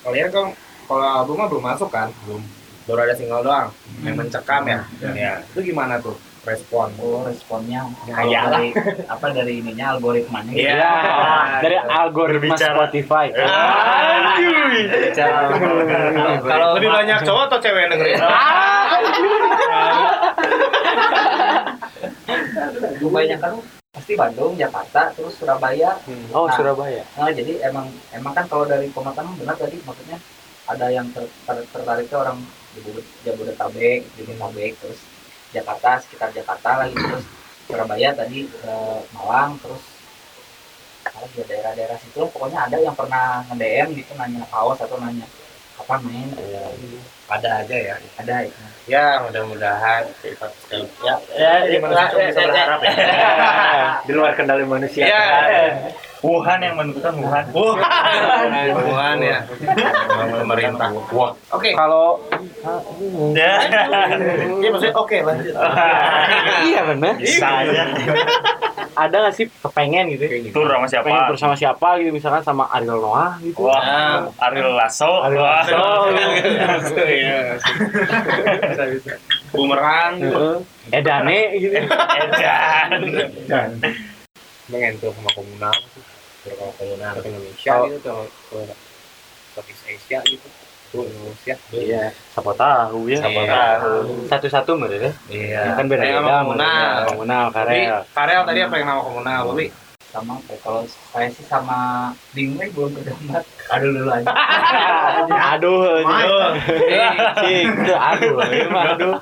kalian kan kalau album mah belum masuk kan? Belum. Baru ada single doang yang mencekam ya. Ya. Itu gimana tuh respon? oh responnya Ya, kalau dari apa dari ininya algoritmanya gitu. Iya. Ya, dari algoritma. Spotify. Kalau lebih banyak cowok atau cewek yang dengerin? kebanyakan pasti Bandung Jakarta terus Surabaya Oh, Nah, Surabaya. Nah, jadi emang emang kan kalau dari pematangan benar tadi maksudnya ada yang ter, ter- tertariknya orang Jabodet- Jabodetabek, Jabodetabek terus Jakarta sekitar Jakarta lagi terus Surabaya tadi eh, Malang terus ya daerah-daerah situ. Pokoknya ada yang pernah nge-DM gitu nanya kaos atau nanya kapan main Ada aja ya. ada ya. Ya mudah-mudahan Ya, ya, Jadi manusia cuma bisa berharap ya. Di luar kendali manusia. Iya. Wuhan yang menentukan Wuhan. Hubungan ya. Pemerintah. Wah. Oke. Kalau Ya. Iya maksudnya oke lanjut. iya benar. Bisa aja. Ada nggak sih kepengen gitu? ya? Tur sama siapa? Pengen bersama siapa gitu misalkan sama Ariel Noah gitu. Wah, Ariel Lasso. Ariel. Lasso. Iya. Bisa bisa. Bumerang. Edane gitu. Edan. pengen tuh sama komunal tuh kalau komunal ke Indonesia gitu tuh ke Southeast Asia gitu tuh Indonesia Iya, siapa tahu ya. Siapa Iya. tahu. Satu-satu mereka. Iya. Kan beda beda sama komunal. Komunal Tapi karel. Karel tadi apa yang nama komunal, Bobi? Sama apa ya, kalau saya sih sama bingung belum kegambar aduh dulu aja aduh Aduh. cing aduh aduh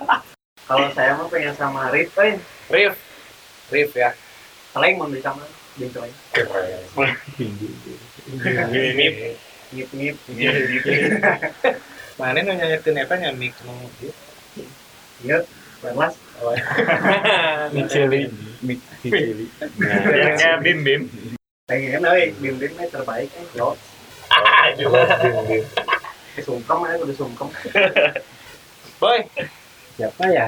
Kalau saya mah pengen sama Rif, eh. Rif. Rif ya. Paling mau bisa mah. Bing paling. Ngip Ngip ngip. Mana nu nyanyikeun eta nya mik nu ieu. Iya. Balas. Miceli Miceli yang kayak bim bim Pengen euy, bim bim terbaik kan. Yo. Sungkem aja udah sungkem. Boy. siapa ya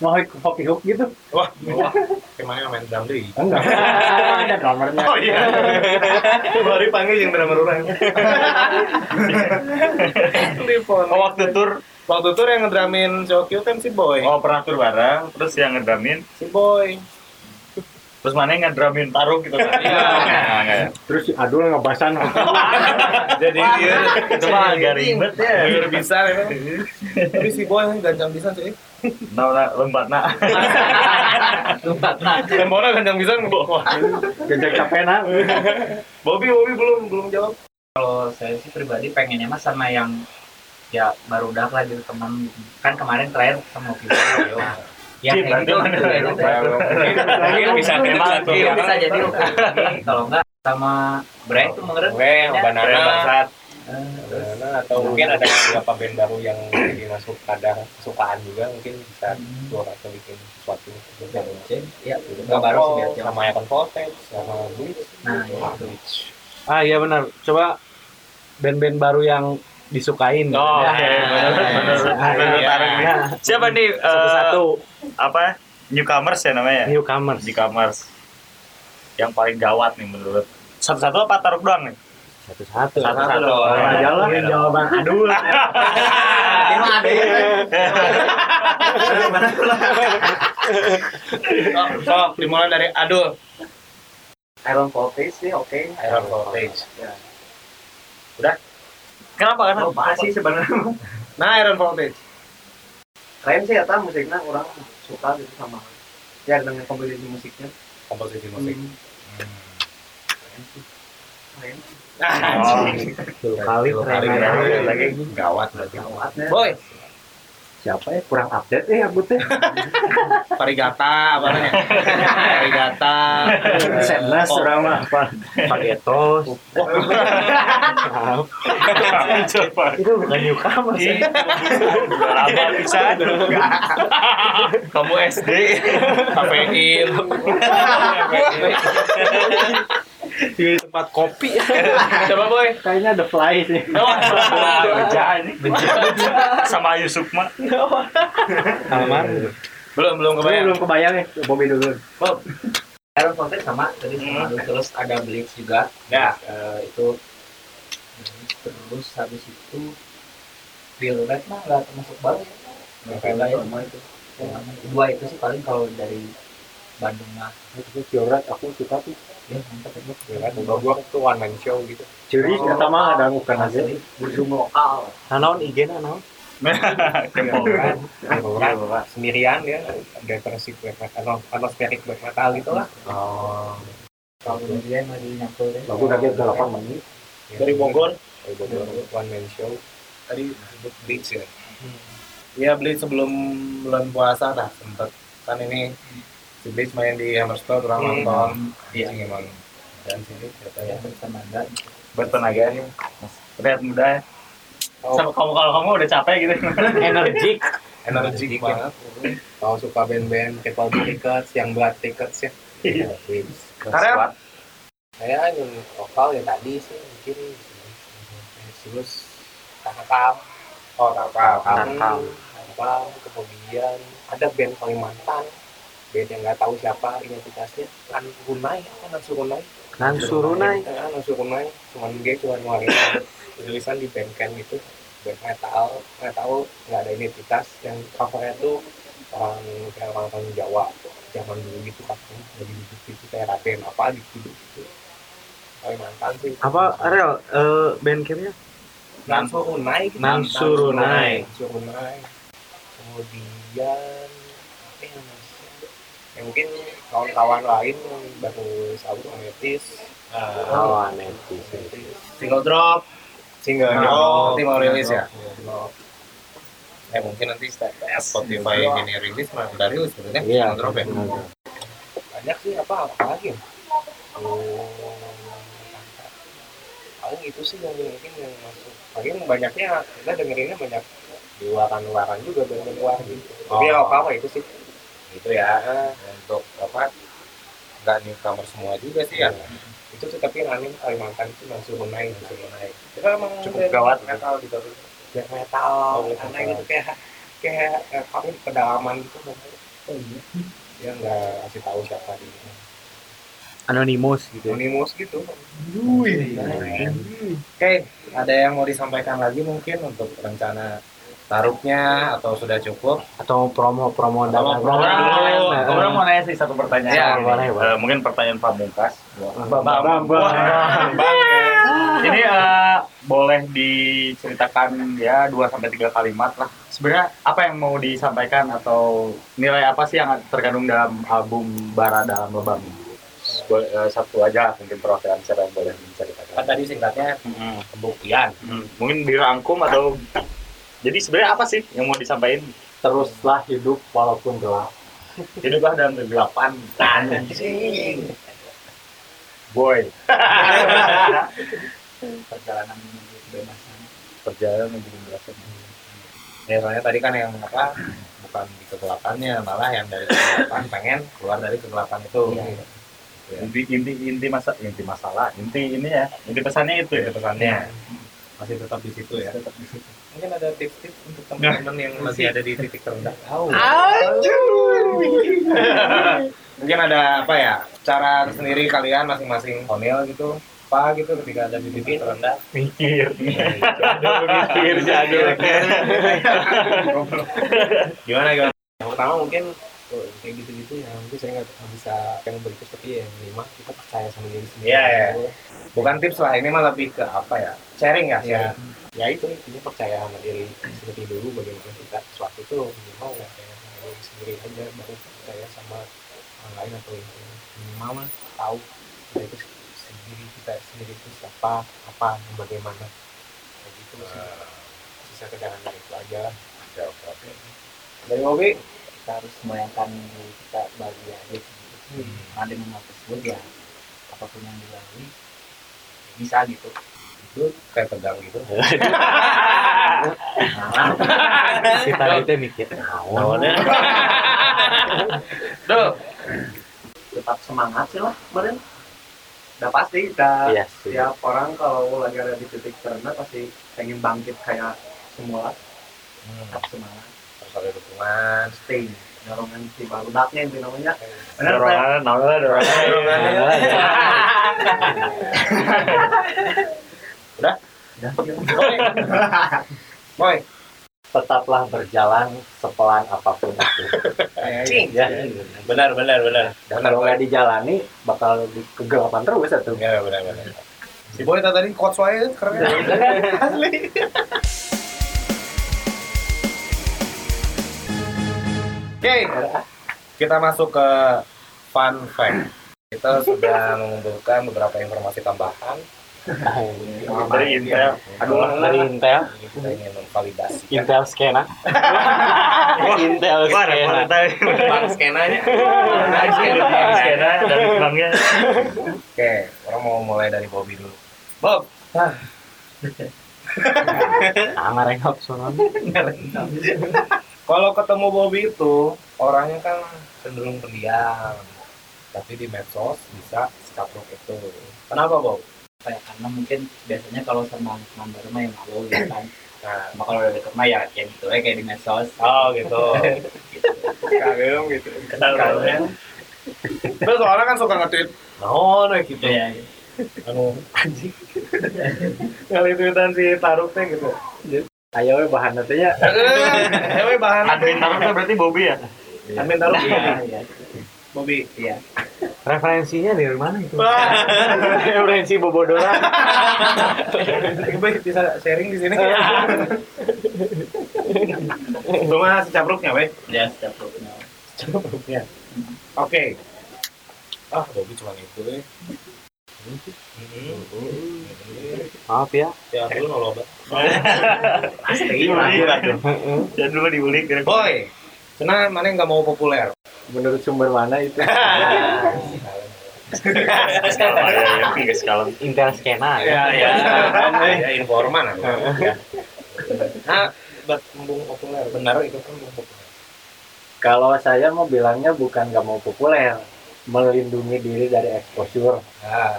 mau hoki hook gitu Wah, wah. Ke mana main drum deui? enggak ada drummernya Oh iya. Baru panggil yang drummer orang. Telepon. oh waktu tur Waktu itu yang ngedramin Shokyo kan si Boy. oh pernah tur bareng terus yang ngedramin Si Boy. terus mana yang ngedramin taruh gitu kan Iya. Nah, terus si Adul ngebasan Jadi dia itu mah agak ribet ya biar bisa ya. Tapi si Boy gancang bisa sih. nah nah, lembat nah tempat nah Temboknya gancang bisa Wah. gajah capek nah Bobby Bobby belum belum jawab. kalau saya sih pribadi pengennya mah sama yang ya baru udah lah gitu teman kan kemarin terakhir sama video ya. Cip, kayak gitu. berarti gitu. Mungkin bisa Mungkin satu bisa jadi lagi. kalau enggak sama Brian tuh mengeren Gue, banana, atau mungkin ada beberapa band baru yang jadi masuk kadar kesukaan juga mungkin bisa keluar atau bikin sesuatu. Ya mungkin ya nggak baru sih sama Icon Voltage sama Bleach. Nah ya itu ah iya benar. Coba band-band baru yang disukain Oh, Ya. oke. Bener, bener, bener, iya. taruh nih. Nah, siapa nih eh, satu-satu. apa newcomers ya namanya? Newcomers. Newcomers. Yang paling gawat nih menurut. Satu-satu apa taruh doang nih? Satu-satu. Satu-satu. Lah jawaban aduh. Emang ada ya. Oh, sok dimulai dari Adul. Iron Voltage sih oke. Iron Voltage. Kenapa kan Lupa sih sebenarnya. Nah, Iron Voltage. Keren sih ya musiknya orang suka gitu sama ya dengan komposisi musiknya. Komposisi musik. Hmm. Keren. Anjing. Tuh, kali Dua keren kali keren. keren. lagi gawat berarti. Gawatnya. Boy, siapa ya kurang update eh aku teh Parigata apa namanya? Parigata. Sednas Oh. orang mah apa Pagetos coba itu bukan newcomers ya. udah lama bisa Kamu SD. Kafein. Di tempat kopi. Coba boy. kayaknya ada fly sih. Beja ini. Sama Yusuf mah Almar Belum belum kebayang. belum kebayang ya Bobby dulu. Iron Fountain sama tadi sama Adul. terus ada Bleach juga. Ya. Eh, itu. Terus habis itu Bill Red mah nggak termasuk baru ya kayak ya semua itu. Dua itu sih paling kalau dari Bandung mah. Itu Fioret aku suka tuh ya mantap ya ya kan gua tuh one man show gitu ciri Oh. kata mah ada bukan aja Asli. Berjum lokal. nanaon IG nanaon Kemporan. orang sendirian ya depresi black metal atmospheric black metal gitu lah oh kalau dia lagi nyambul deh aku udah 8 menit Dari Bogor. Dari Bogor, one man show Tadi disebut Bleach ya. Iya Bleach sebelum bulan puasa dah sempet kan ini si Bleach main di Hammerstone orang Hmm. nonton. Iya. Iya emang. Dan sini ya katanya. bertenaga bertenaga nih terlihat muda ya Oh. sama kamu kalau kamu udah capek gitu energik Energik banget. kalau suka band-band B Tickets yang Blood Tickets ya Iya. Karena saya yang lokal ya tadi sih mungkin terus Takam oh kakak. Takam Takam kemudian ada band Kalimantan band yang nggak tahu siapa identitasnya. Kan Runai apa Nansu Runai? Nan surunai Ah, Nansu Runai. Cuman dia cuma ngeluarin tulisan di bandcamp itu. Band metal nggak tahu nggak ada identitas. Yang covernya tuh orang kayak orang orang Jawa zaman dulu gitu kan. Jadi gitu kayak Raden apa gitu gitu. Kalimantan sih. Apa Ariel eh bandcampnya? Nansu Runai gitu. Nansu Runai. Nansu Runai. Kemudian apa yang ya mungkin kawan-kawan lain yang baru album Ametis Oh, Ametis. Single drop. single Nah, drop. nanti mau rilis ya? Ya mungkin nanti Spotify ini rilis mah udah rilis sebenarnya Iya. single drop ya? Banyak sih apa apa lagi ya? Oh, paling itu sih yang mungkin yang masuk. Paling banyaknya kita dengerinnya banyak. Di luaran luaran juga band luar gitu. Tapi ya Oh. apa apa itu sih Gitu ya. untuk apa nggak newcomer semua juga sih ya. Itu sih tapi aneh Kalimantan itu masih naik masih naik. Kita emang Cukup gawat. metal gitu. Black metal aneh gitu. Kayak kayak eh, kami pedalaman gitu. Dia nggak kasih tahu siapa di Anonymous gitu. Anonymous gitu. Oke, ada yang mau disampaikan lagi mungkin untuk rencana taruhnya atau sudah cukup? Atau promo-promo dagangan. Promo dulu. Nah, Gue mau nanya sih satu pertanyaan. Ya, boleh, boleh. Eh, mungkin pertanyaan pamungkas. Bam, bam. Ini eh, boleh diceritakan ya 2 sampai 3 kalimat lah. Sebenarnya apa yang mau disampaikan atau nilai apa sih yang terkandung dalam album Bara dalam Lebam? Boleh, eh, satu aja mungkin perwakilan siapa yang boleh Kan menceritakan. tadi singkatnya Hmm, pembuktian. hmm. Mungkin dirangkum atau jadi sebenarnya apa sih yang mau disampaikan? Teruslah hidup walaupun gelap. Hiduplah dalam kegelapan. Anjing. Boy. perjalanan menuju kebebasan Perjalanan menuju kegelapan. Ya soalnya tadi kan yang apa bukan di kegelapannya malah yang dari kegelapan pengen keluar dari kegelapan itu. Iya. Inti inti inti masa inti masalah inti ini ya inti pesannya itu ya pesannya masih tetap di situ ya. Mungkin ada tips-tips untuk teman-teman yang lagi ada di titik terendah. Mungkin ada apa ya? Cara sendiri kalian masing-masing Konil gitu apa gitu ketika ada di titik terendah? Mikir. Mikir jadul gimana gimana? Yang pertama mungkin oh, kayak gitu-gitu ya. Mungkin saya nggak bisa pengen berikus tapi yang lima kita percaya sama diri sendiri. Iya, iya. bukan tips lah ini mah lebih ke apa ya? Sharing ya ya sharing. Ya itu intinya percaya sama diri sendiri dulu bagaimana kita sesuatu itu minimal ya kayak diri sendiri aja baru percaya sama orang lain atau yang minimal mah tahu kita itu sendiri kita sendiri itu siapa apa dan bagaimana. Kayak gitu sih. Sisa kedangan dari itu aja. Dari Bobby kita harus membayangkan diri kita bahagia aja Hmm. karena dengan hal tersebut ya apa pun yang dilalui bisa gitu itu kayak tegang gitu. Kita itu mikir. awalnya tuh tetap semangat sih lah kemarin. Udah pasti kita Iya sih. tiap orang kalau lagi ada di titik terendah pasti pengen bangkit kayak semula tetap semangat. Harus ada dukungan. Stay. Dorongan si baludaknya itu namanya. Benar Teh? dorongan dorongan dorongan boy Tetaplah berjalan sepelan apa pun itu. Ya. benar benar benar Dan kalau nggak dijalani, bakal di kegelapan terus itu. ya benar benar si boy tadi quotes wae keren asli Oke, kita masuk ke fun fact. Kita sudah mengumpulkan beberapa informasi tambahan. Dari Intel Aduh, dari Intel, Kita ingin memvalidasi. Intel Skena. Intel Skena. Bang skenanya. Skena dan bangnya. Oke, orang mau mulai dari Bobby dulu. Bob, Ah, ngarengok sonon. kalau ketemu Bobby itu orangnya kan cenderung pendiam, tapi di medsos bisa secapruk itu. Kenapa Bob? Apa ya karena mungkin biasanya kalau sama teman baru mah yang malu gitu kan Nah, cuma kalau udah deket mah ya kayak gitu ya kayak di medsos oh gitu. Kagem gitu. Kagem. Terus soalnya kan suka nge-tweet. No, no gitu. ya Anu anjing. Kali tweetan si Taruk teh gitu. Ayo we bahan nanti ya. Eh, we bahan Admin Taruk berarti Bobby ya? Admin Taruk iya iya Bobby. iya Referensinya dari mana itu? Referensi Bobodora. Baik, bisa sharing di sini. Cuma si capruknya, weh. ya setiap grupnya Capruknya. Oke. Ah, Bobby cuma itu deh. Maaf ya. Ya, dulu noloba. Jangan dulu diulik. Boy, Cina mana yang nggak mau populer? Menurut sumber mana itu? Ya, ya, tiga skala. Intel skena Ya, ya. Ya, informan. Nah, buat mumpung populer. Benar itu kan populer. Kalau saya mau bilangnya bukan nggak mau populer, melindungi diri dari exposure. Nah,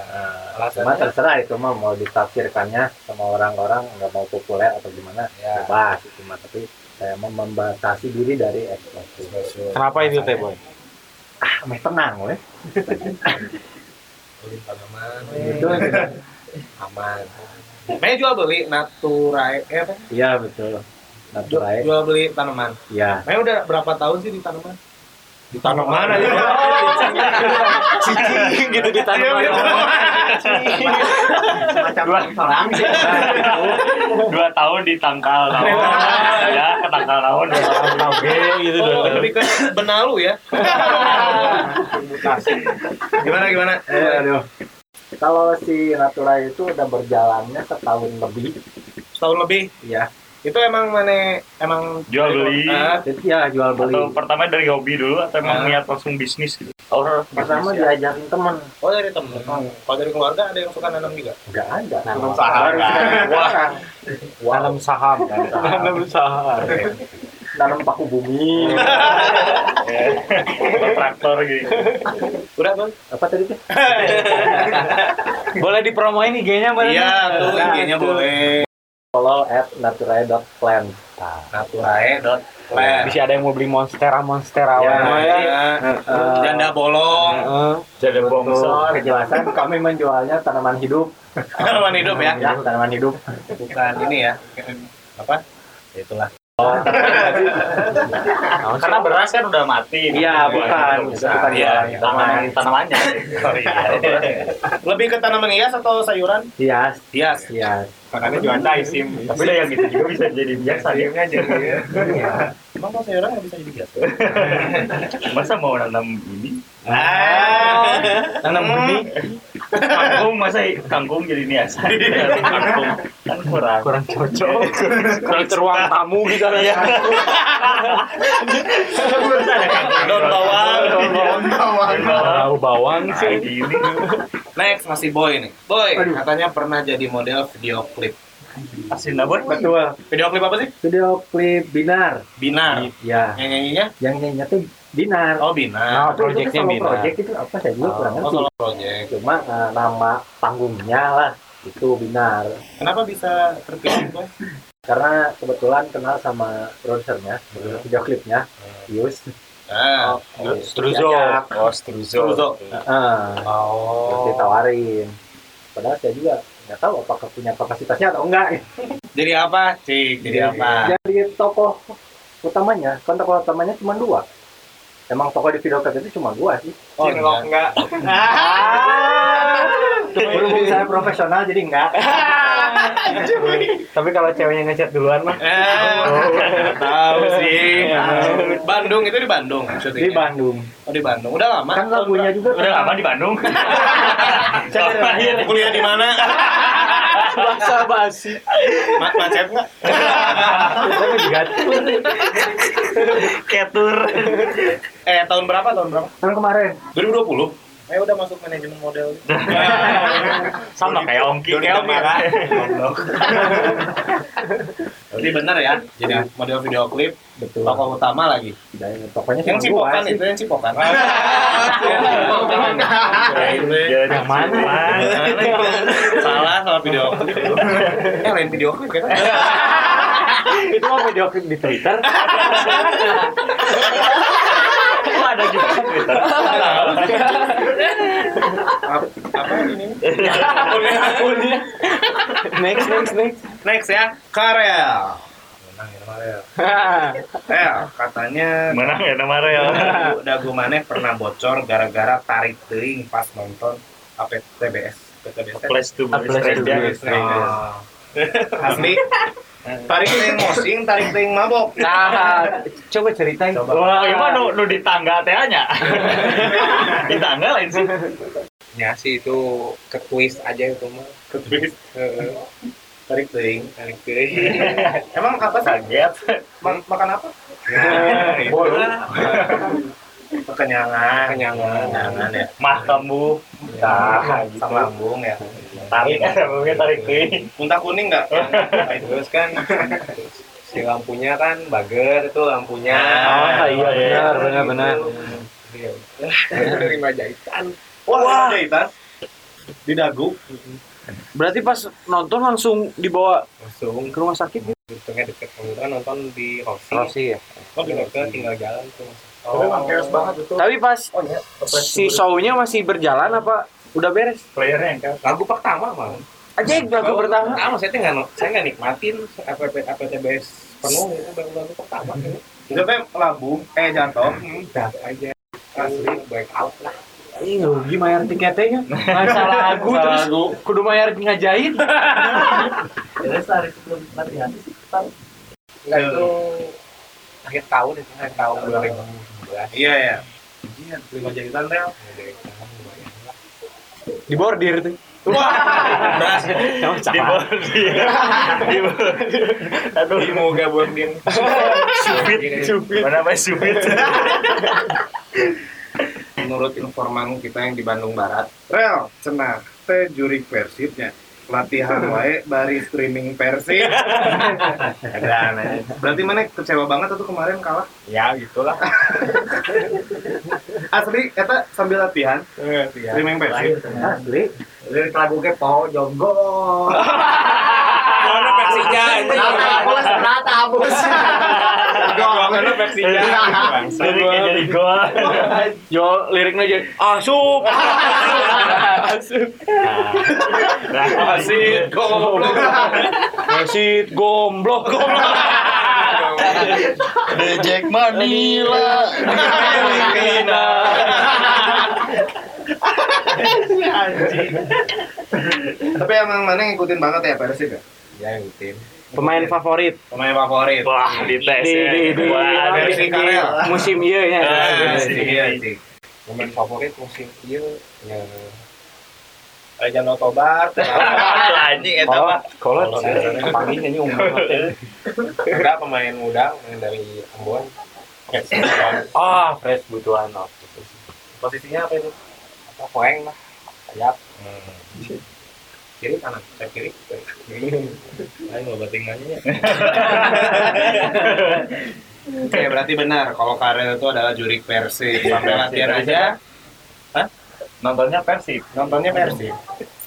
Cuma alasannya terserah itu mah mau ditafsirkannya sama orang-orang nggak mau populer atau gimana, Ya. bebas itu mah. Tapi saya mau membatasi diri dari exposure. Kenapa itu teh boy? Ah, meh tenang weh. beli tanaman Itu aman. Saya jual beli naturae, eh iya betul. Jual, Naturai, jual beli tanaman. iya. Saya udah berapa tahun sih di tanaman? Di tanaman aja. Cicing gitu di Macam orang sih. Dua tahun di tangkal naon. Ya, ke tangkal naon. dua tahun. Oke gitu Oh, dong. lebih ke benalu ya. gimana gimana? Aduh. Kalau si Natura itu udah berjalannya setahun lebih, Setahun lebih. ya. Itu emang mana emang Jual beli. Jadi ya jual beli. Atau pertama dari hobi dulu atau emang Ah. niat langsung bisnis gitu? Or Pertama bisnis ya? diajakin temen, oh dari temen. Kalau dari keluarga ada yang suka nanam juga. nggak ada. Nanam saham. orang. Tanam saham kan. Tanam saham. Nanam paku bumi. Traktor gitu. Udah bang? Apa tadi tuh? Boleh dipromoin IG-nya boleh? Iya tuh IG-nya boleh. Follow at naturae.plant. Naturae.plan. Bisa ada yang mau beli monstera monstera Ya, ya. Ya, Eh, janda bolong. Heeh. Jadi Untuk bongsor. kejelasan kami menjualnya tanaman hidup. Tanaman hidup ya. Ya, tanaman hidup. Bukan ini ya. Apa? Ya itulah. Karena beras kan udah mati. Iya, bukan. Bisa. Bukan Iya, jualan Tanaman tanamannya. Oh, iya. Lebih ke tanaman hias atau sayuran? Hias, Hias. hias. Makanya juanda isim. Tapi yang gitu juga bisa jadi biasa ya. Iya. Emang kalau sayuran nggak bisa jadi hias? Masa mau nanam ini? Ah, Tanam benih Kangkung masa kangkung jadi niasan? Kangkung kan kurang. kurang cocok. kurang ruang tamu gitu ya. ada kangkung. Daun bawang. Daun bawang. Tahu bawang Nah, sih. ini Next masih boy nih. Boy, katanya pernah jadi model video klip. asin boy. Betul. Video klip apa sih? Video klip Binar. Binar. Ya, Yang nyanyinya? yang nyanyinya tuh Binar. Oh, Binar. Nah, solo Binar. Project itu apa saya juga kurang Oh, ngerti. solo project. Cuma eh, nama panggungnya lah itu Binar. Kenapa bisa terpilih, Boy? Karena kebetulan kenal sama produsernya, video klipnya, Yus. Ah, Struzo. Diajak. Oh, struzo. Struzo. Heeh. Oh. Terus ditawarin. Padahal saya juga nggak tahu apakah punya kapasitasnya atau enggak. Jadi apa, Cik? Jadi apa? Jadi tokoh utamanya, kan tokoh utamanya cuma dua. Emang tokoh di video itu cuma gua sih. Oh, enggak. Berhubung saya profesional jadi enggak. Tapi kalau ceweknya ngechat duluan mah Eh, tahu sih. Bandung itu di Bandung Di syutingnya. Bandung. Oh, di Bandung. Udah lama. Kan lagunya juga Udah lama di Bandung. Saya. Kuliah di mana? Bahasa basi. Ma- macet nggak? Tapi Ketur. Eh, tahun berapa? Tahun berapa? Tahun kemarin. 2020. Eh, udah masuk manajemen model. Sama kayak Ongki. Kayak Ongki. Jadi bener ya. Jadi model video klip, Betul. tokoh utama lagi. Dan tokohnya Yang cipokan itu, yang cipokan. Yang mana? Salah sama video klip. Eh, lain video klip kan? Itu mah video klip di Twitter. Ada juga Twitter. Ap- Apa ini? Akunnya. Next next next. Next ya, Karel. Menang ya Karel. Karel, katanya Menang ya nama Real. dagu, dagu maneh pernah bocor gara-gara tarik teuing pas nonton APTBS. PTBS kan? Place to. Oh. Asli Tarik ting mosing, tarik ting mabok. Nah, coba ceritain. Wah, gimana nu, nu di tangga teh nya? di tangga lain sih. Ya sih itu ke twist aja itu mah. Ke twist. Heeh. Tarik ting. Tarik teuing. Emang apa? Kaget. Ma- makan apa? Nah, itu Kenyangan. kenyangan. Kenyangan ya. Mah kamu. Nah, gitu. Sama lambung ya. Tarik, mungkin tarik teuing. Muntah kuning nggak? Terus kan si lampunya kan bager itu lampunya. Ah, iya benar, benar, benar. Terima jahitan. Wah, jahitan. Di dagu. Berarti pas nonton langsung dibawa Langsung ke rumah sakit gitu. untungnya deket kemudian nonton di Rossi. Rossi ya. Oh, di Rossi tinggal jalan tuh. Tapi emang chaos banget itu. Tapi pas Oh iya. si show-nya masih berjalan apa udah beres? Playernya yang kan. Lagu pertama malah. Aja lagu pertama. Pertama saya tuh nggak saya nggak nikmatin APP APTBS penuh itu baru lagu pertama ini. Itu teh lambung, eh jatuh. Hmm, dah aja. Asli break out lah. Ih, rugi bayar tiketnya. Masalah lagu terus kudu bayar ngajahit. Terus hari sebelum latihan sih Enggak itu akhir tahun itu akhir tahun 2011. Iya ya. Iya, lima jahitan teh. Di bordir tuh. Wah, Di bordir. Di bordir. Aduh, Semoga bordir. supit, supit. Mana apa supit? menurut informan kita yang di Bandung Barat, rel cenah teh juri persibnya latihan wae bari streaming aneh. Berarti mana kecewa banget tuh kemarin kalah. Ya, gitulah. Asli eta sambil latihan Iya. streaming persib. Asli. lirik lagu ke po jonggo Mana Persija ini? bola seberata abus Mana Persija. Liriknya jadi gol. Yo liriknya jadi asup. Nah, Wasit goblok. Wasit gomblok. Jack Manila. Filipina. Tapi emang mana ngikutin banget ya persib ya? Ya ngikutin. Pemain favorit Pemain favorit. Wah, di tes di ya. di di, Wah, di- versi di- Karel. musim iya ya. Ah, Iya, iya sih. Pemain favorit musim ieu ya Aja Notobar. anjing eta mah. Kolot. Pagi ini umur. enggak pemain muda pemain dari Ambon. Ah, fresh butuhan. Posisinya apa itu? Apa poeng lah. Sayap. Kiri kanan, saya kiri. Ayo loba tinggalnya. Oke, berarti benar kalau Karel itu adalah juri Persib. Sampai latihan aja Nontonnya Persib. nontonnya Persib.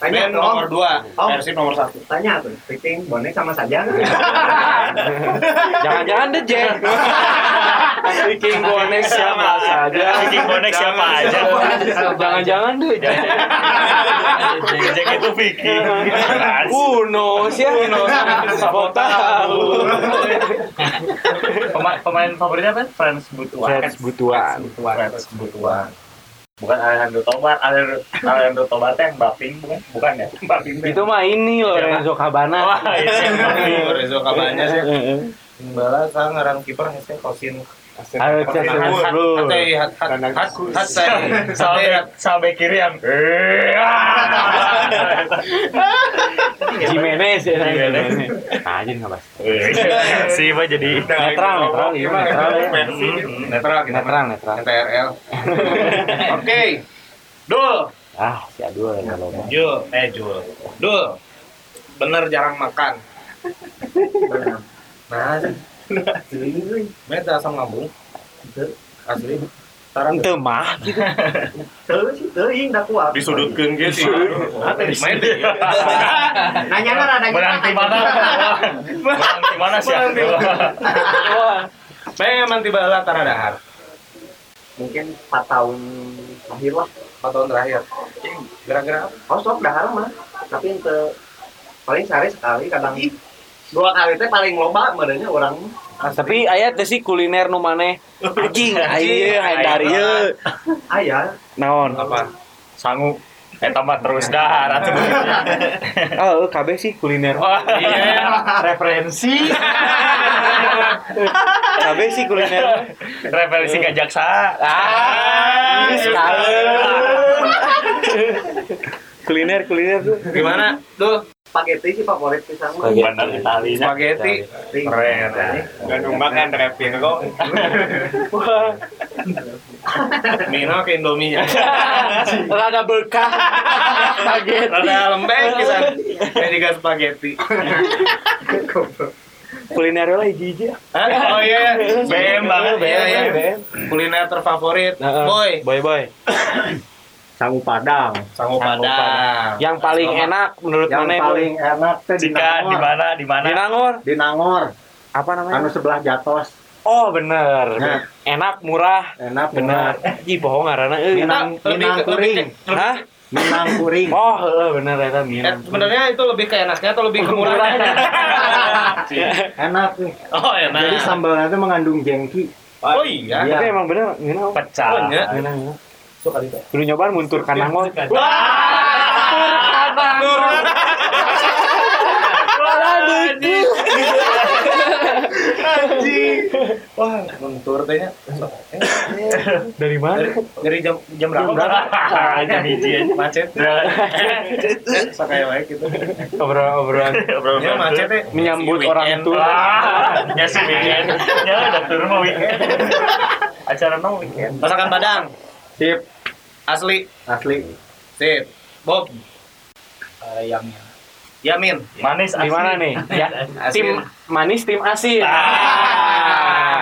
Tanya Ben nomor dong 2, Om. Persib nomor 1. tanya tuh fitting bonek sama saja Jangan-jangan deh Jack. Viking bonek siapa saja. Viking bonek siapa aja. Jangan-jangan deh Jack. Jack itu Viking. Kuno sih. Kuno. Siapa tahu. Pemain, favoritnya apa? Frans Butuan. Frans Butuan. Frans Butuan. Bukan Alejandro Tobar, Alejandro, Alejandro Tobar teh yang Baping bukan? Bukan ya? Baping. Itu mah ini Lorenzo Cabana. Wah, itu yang Baping. Rezo Kabanya sih. Heeh. Bala sa ngaran kiper hese kosin. Sampai kiri yang Jimenez ya. Jimenez. Nah, nggak bahas. si Iba jadi Netral, netral, iya netral ya. Netral kita Netral, netral. NTRL. Oke. Dul, Ah, si Adul ya kalau. Jul, eh Jul. Dul. Bener jarang makan. nah Meta asam lambung. Asli. Tarang Itu mah gitu. terus sih teuing da kuat disudutkeun ge sih. Main deh. nanya ada menang di mana? Menang di mana sih? Wah. Memang tiba lah tanah dahar. mungkin 4 tahun akhir lah 4 tahun terakhir. Gara-gara apa? oh sok dahar mah tapi ente paling sehari sekali kadang dua kali teh paling loba badannya orang Tapi aya teh sih kuliner nu maneh anjing aya hayang dari ieu. ayah Naon? Apa? Sangu. Eta mah terus dah ratu. Oh, KB sih kuliner. Wah, iya. Referensi. KB sih kuliner. Referensi ke jaksa. Ah, ini sekali. kuliner kuliner tuh. Gimana? Dul, Spaghetti sih favorit pisang mah. Bener Itali. spaghetti. Keren. Gandung makan rapin kok. Mino ke Indomie ya. Rada berkah. Spaghetti. Rada lembek pisan. Kayak juga spaghetti. Kuliner lah hiji? Oh iya, BM banget Iya, iya. BM. Kuliner terfavorit. Boy, boy boy. Sangu Padang. sangu padang. Yang paling enak menurut Yang mana? paling enak teh di Jika di Nangor. mana di mana? Di Nangor. Di Nangor. Apa namanya? Anu sebelah Jatos. Oh bener. Nah. Enak murah. Enak Bener. Ih bohong karena euy. Minang, Minang kuring. Hah? Minang kuring. Oh, heeh bener eta Eh, Minang. sebenarnya itu lebih ke enaknya atau lebih ke murahnya? Enak nih. oh, enak. Jadi sambalnya itu mengandung jengki. Oh iya. Iya. Tapi emang bener Minang. Pecah. Oh, iya. Minang. Minang. Suka itu. Dulu nyobaan muntur kan Nangor. Wah, mentur tehnya. Dari mana? Dari jam jam berapa? Jam hiji aja. Macet. Sakaya wae gitu. Obrolan-obrolan Ya macet teh. menyambut Si orang tua. Wah, ya sih weekend. Ya udah turun mau weekend. Acara nong weekend. Masakan Padang. Sip. Asli. Asli. Sip. Bob. Eh, yang yang Yamin. Manis Di mana nih? Ya, tim Asin. manis, tim asin. Ah.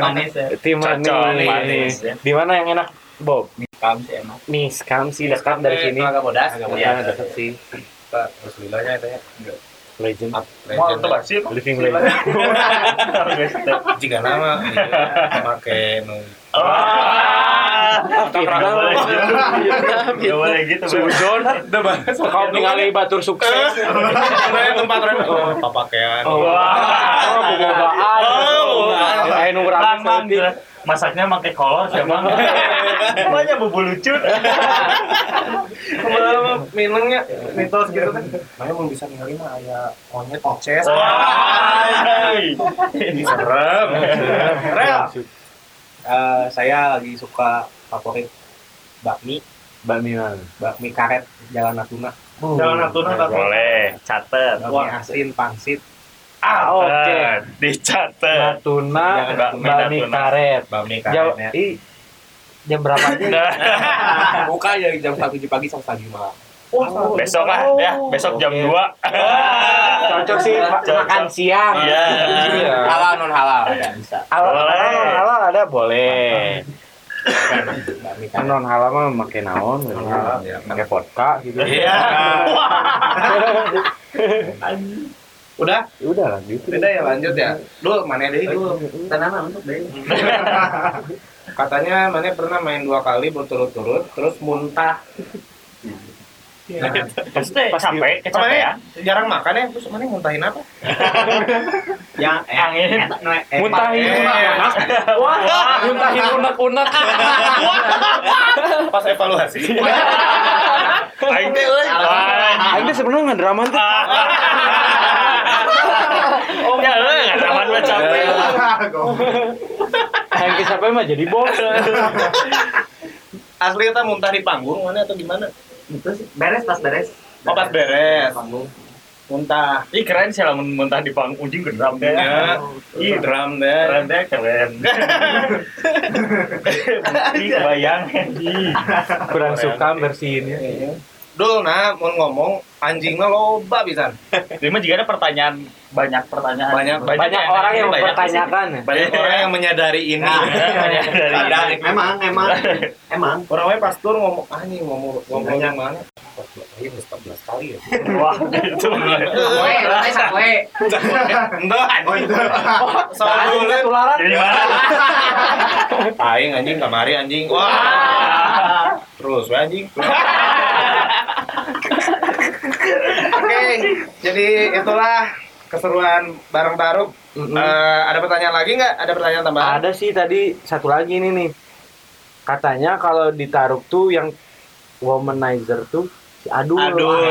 manis ya Tim Cocok, manis. manis, ya. Di mana yang enak, Bob? kam sih enak Nih, Skam sih dekat dari sini. Agak bodas. Ya, dekat sih. Pak, Rasulillahnya itu ya. Legend. Mau tuh sih. Living legend. Jika nama iya, make nu. Vietnam. Gak boleh gitu. Suzon. Kau ningali batur sukses. Tempat rem. Oh, papakean. Oh, Wah. oh. Oh, Ayo nunggu. Masaknya pakai kolor siapa? Banyak bubu lucu. Ke mana minumnya mitos gitu kan. Mana mau bisa ninggalin mah aya monyet oces. Ini serem. Rel. Eh, saya lagi suka favorit bakmi, Bakmi mana? bakmi karet Jalan Natuna. Jalan Natuna tapi Boleh, catet. Bakmi asin pangsit, Ah, oke. Dicatet. Natuna, Jangan bakmi bakmi Natuna. karet. bakmi Jam, karetnya. ih, jam berapa aja? Nah, buka dari jam 1 pagi sampai 5 malam. Oh, besok lah ya, besok jam Oke. 2. Cocok sih Cocok. makan siang. Iya. Halal non halal ada bisa. Halal, halal, halal ada boleh. Karet. Non halal mah pakai naon, halal, ya. pakai vodka gitu. Iya. Udah, Ya Udah lanjut. udah ya lanjut ya. Dul, mana deh dulu. Tanana untuk deh. Katanya mana pernah main dua kali berturut-turut, terus muntah. Pas pas capek, kecapean. jarang makan ya, terus mana muntahin apa? Yang Angin. Muntahin Eh, unak. Wah, muntahin unak-unak. Pas evaluasi. Aing teh euy. Aing teh sebenarnya nggak drama tuh. Oh, ya euy, ngadraman mah capek. Aing siapa mah jadi bos. Asli kita muntah di panggung mana atau gimana? Itu sih beres pas beres. Oh, pas beres. Panggung. Muntah. Ih keren sih lamun muntah di panggung ujung ke drum deh. Ya. Ih, drum deh. Keren deh, keren. Ih, bayang. Kurang suka bersihinnya. Dul, nah, mau ngomong anjingnya loba pisan. Ini mah juga ada pertanyaan banyak pertanyaan. Banyak- Banyak orang yang banyak mempertanyakan. Banyak orang yang menyadari ini. Banyak dari Ada, emang emang emang Orangnya pas tur ngomong anjing ngomong ngomong yang mana? Iya, 14 kali ya. Wah, itu. Soal dulu mana? Aing anjing kamari anjing. Wah. Terus we anjing. Oke, jadi itulah keseruan bareng Baruk. Eh, ada pertanyaan lagi nggak? Ada pertanyaan tambahan? Ada sih tadi satu lagi ini nih. Katanya kalau di Taruk tuh yang womanizer tuh si Adul. Adul.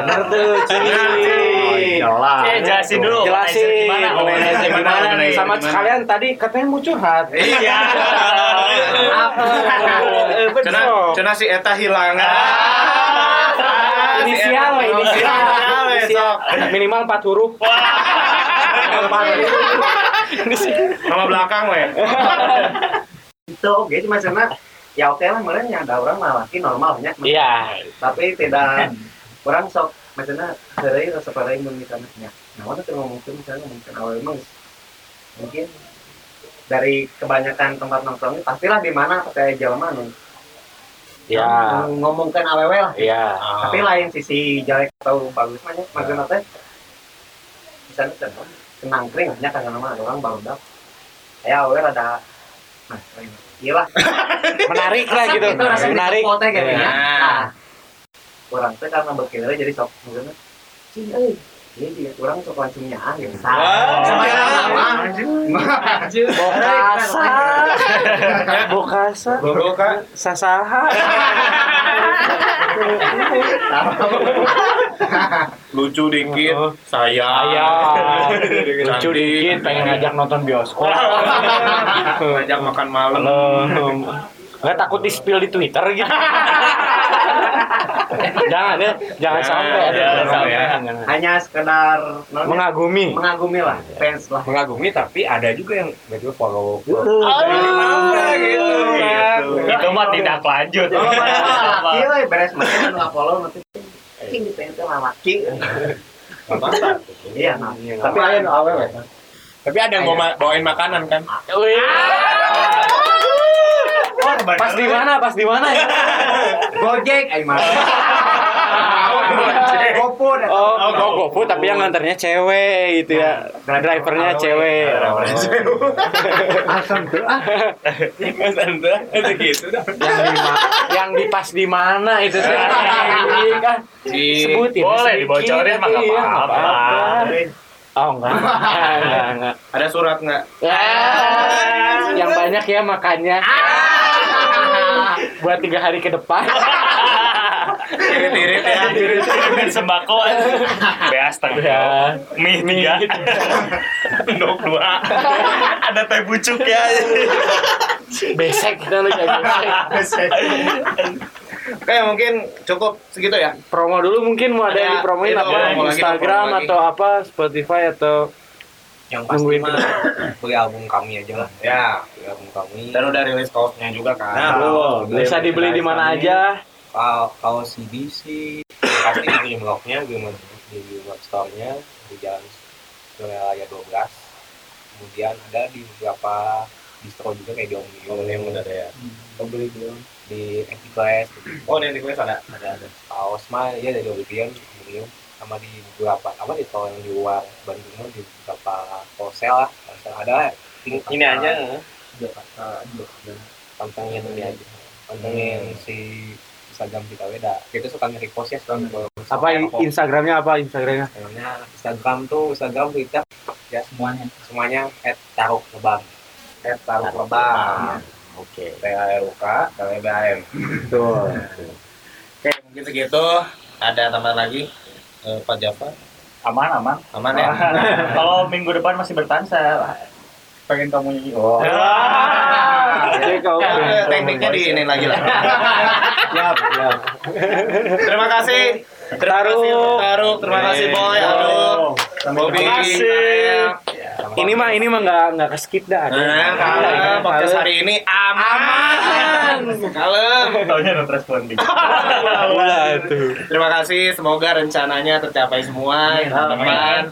Bener tuh, cuy. jelas. Oke, jelasin dulu. Jelasin Womanizer gimana? womanizer gimana? Sama gimana? sekalian tadi katanya mau curhat. Iya. Eh, Cena, si Eta hilangan. Inisial, inisial. Minimal 4 huruf. Nama belakang we. itu oke cuma karena ya oke lah malah yang ada orang mah laki normalnya Iya. tapi tidak orang sok maksudnya hari rasa paling misalnya ya nah waktu itu mungkin misalnya mungkin awal emang mungkin dari kebanyakan tempat nongkrongnya pastilah di mana kayak jalan mana Iya. ngomongkan aww lah Iya. tapi lain sisi jelek atau bagus mah ya, maksudnya teh misalnya tenang kenang kering hanya karena nama orang baru dap ya awal ada nah iya lah Menarik lah gitu. itu rasa Menarik. foto kayak gini Iya. nah orang teh karena berkira jadi sok maksudnya sih euy ini Bokasa. Bokasa. Boboka. Sasaha. Lucu dikit. Saya. Ayah. Lucu dikit pengen ngajak nonton bioskop. Ngajak makan malam. Nggak takut di spill di Twitter gitu. jangan ya, jangan sampai ada jangan jangan, sampai ya. hanya sekedar mengagumi. mengagumi lah fans lah mengagumi tapi ada juga yang tiba follow Ah, gitu. Itu mah tidak lanjut. laki lah beres makan nggak follow nanti king di lah laki iya nah tapi ada yang awal tapi ada yang mau ma- bawain makanan kan Wih. Pas di mana? Pas di mana ya? gojek ayo mah GoFood Oh, oh, GoFood tapi yang nganternya cewek gitu ya. Drivernya cewek. asam tuh ah anda ada gitu dah Yang di yang di pas di mana itu tuh. Iya kan? Sebutin. Boleh dibocorin mah nggak iya, nggak apa-apa. Oh enggak, enggak, enggak, enggak. Ada surat nggak? Ya, yang banyak ya makannya. Buat tiga hari ke depan. Irit-irit ya. Kirimin sembako beas Ya. tengah mie tiga dok dua ada teh bucuk ya Besek kita lu kayak besek. Oke, mungkin cukup segitu ya. Promo dulu mungkin mau ada yang Ada, dipromoin itu, apa? lagi, Instagram promo lagi. atau apa? Spotify atau yang pasti mah beli album kami aja lah. Ya. beli album kami. Dan udah rilis kaosnya juga kan. Nah, bisa dibeli di mana aja? kalau kalau CD sih. Pasti di blognya game di web store-nya di jalan Suralaya 12 kemudian ada di beberapa distro juga kayak di Omnium Omnium udah ada ya. Oh, beli belum di Anticlass Oh, di ada. ada ada. Kaos mah ya dari Oblivion Omnium sama di beberapa apa di tol yang di luar Bandung di beberapa wholesale lah wholesale ada Ini aja. Jakarta pantengin ini aja pantengin si Instagram kita beda kita suka nge-repost ya suka nge- Apa Instagramnya apa Instagramnya? Instagramnya Instagram tuh Instagram Twitter ya semuanya semuanya at taruh lebam Eh, taruh lebam. Oke. THRUK, TLBAM. Betul. Oke, mungkin segitu. Ada tambahan lagi? Eh, Pak Jafar? aman aman Aman ya? kalau minggu depan masih bertahan saya pengen kamu nyanyi oh Jadi kau Ya, tekniknya di ini lagi lah. siap, siap. Terima kasih. Terima kasih Taruh. Terima kasih Boy. Aduh. Bobby. Terima kasih. Ini mah ini mah nggak nggak ke skip dah. Ada. Nah, kalem. Podcast hari ini aman. Kalem. taunya not responding. Terima kasih. Semoga rencananya tercapai semua Amin. teman-teman.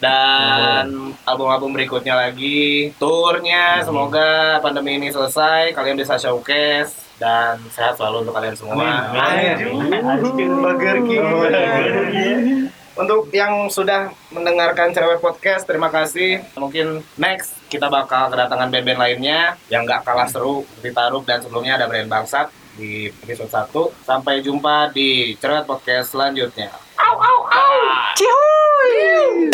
Dan album-album berikutnya lagi, turnya semoga pandemi ini selesai, kalian bisa showcase dan sehat selalu untuk kalian semua. Burger King untuk yang sudah mendengarkan Cerewet Podcast, terima kasih. Mungkin next kita bakal kedatangan band-band lainnya yang gak kalah seru seperti Taruk dan sebelumnya ada Brand Bangsat di episode 1. Sampai jumpa di Cerewet Podcast selanjutnya. Au, au, au! Cihuy!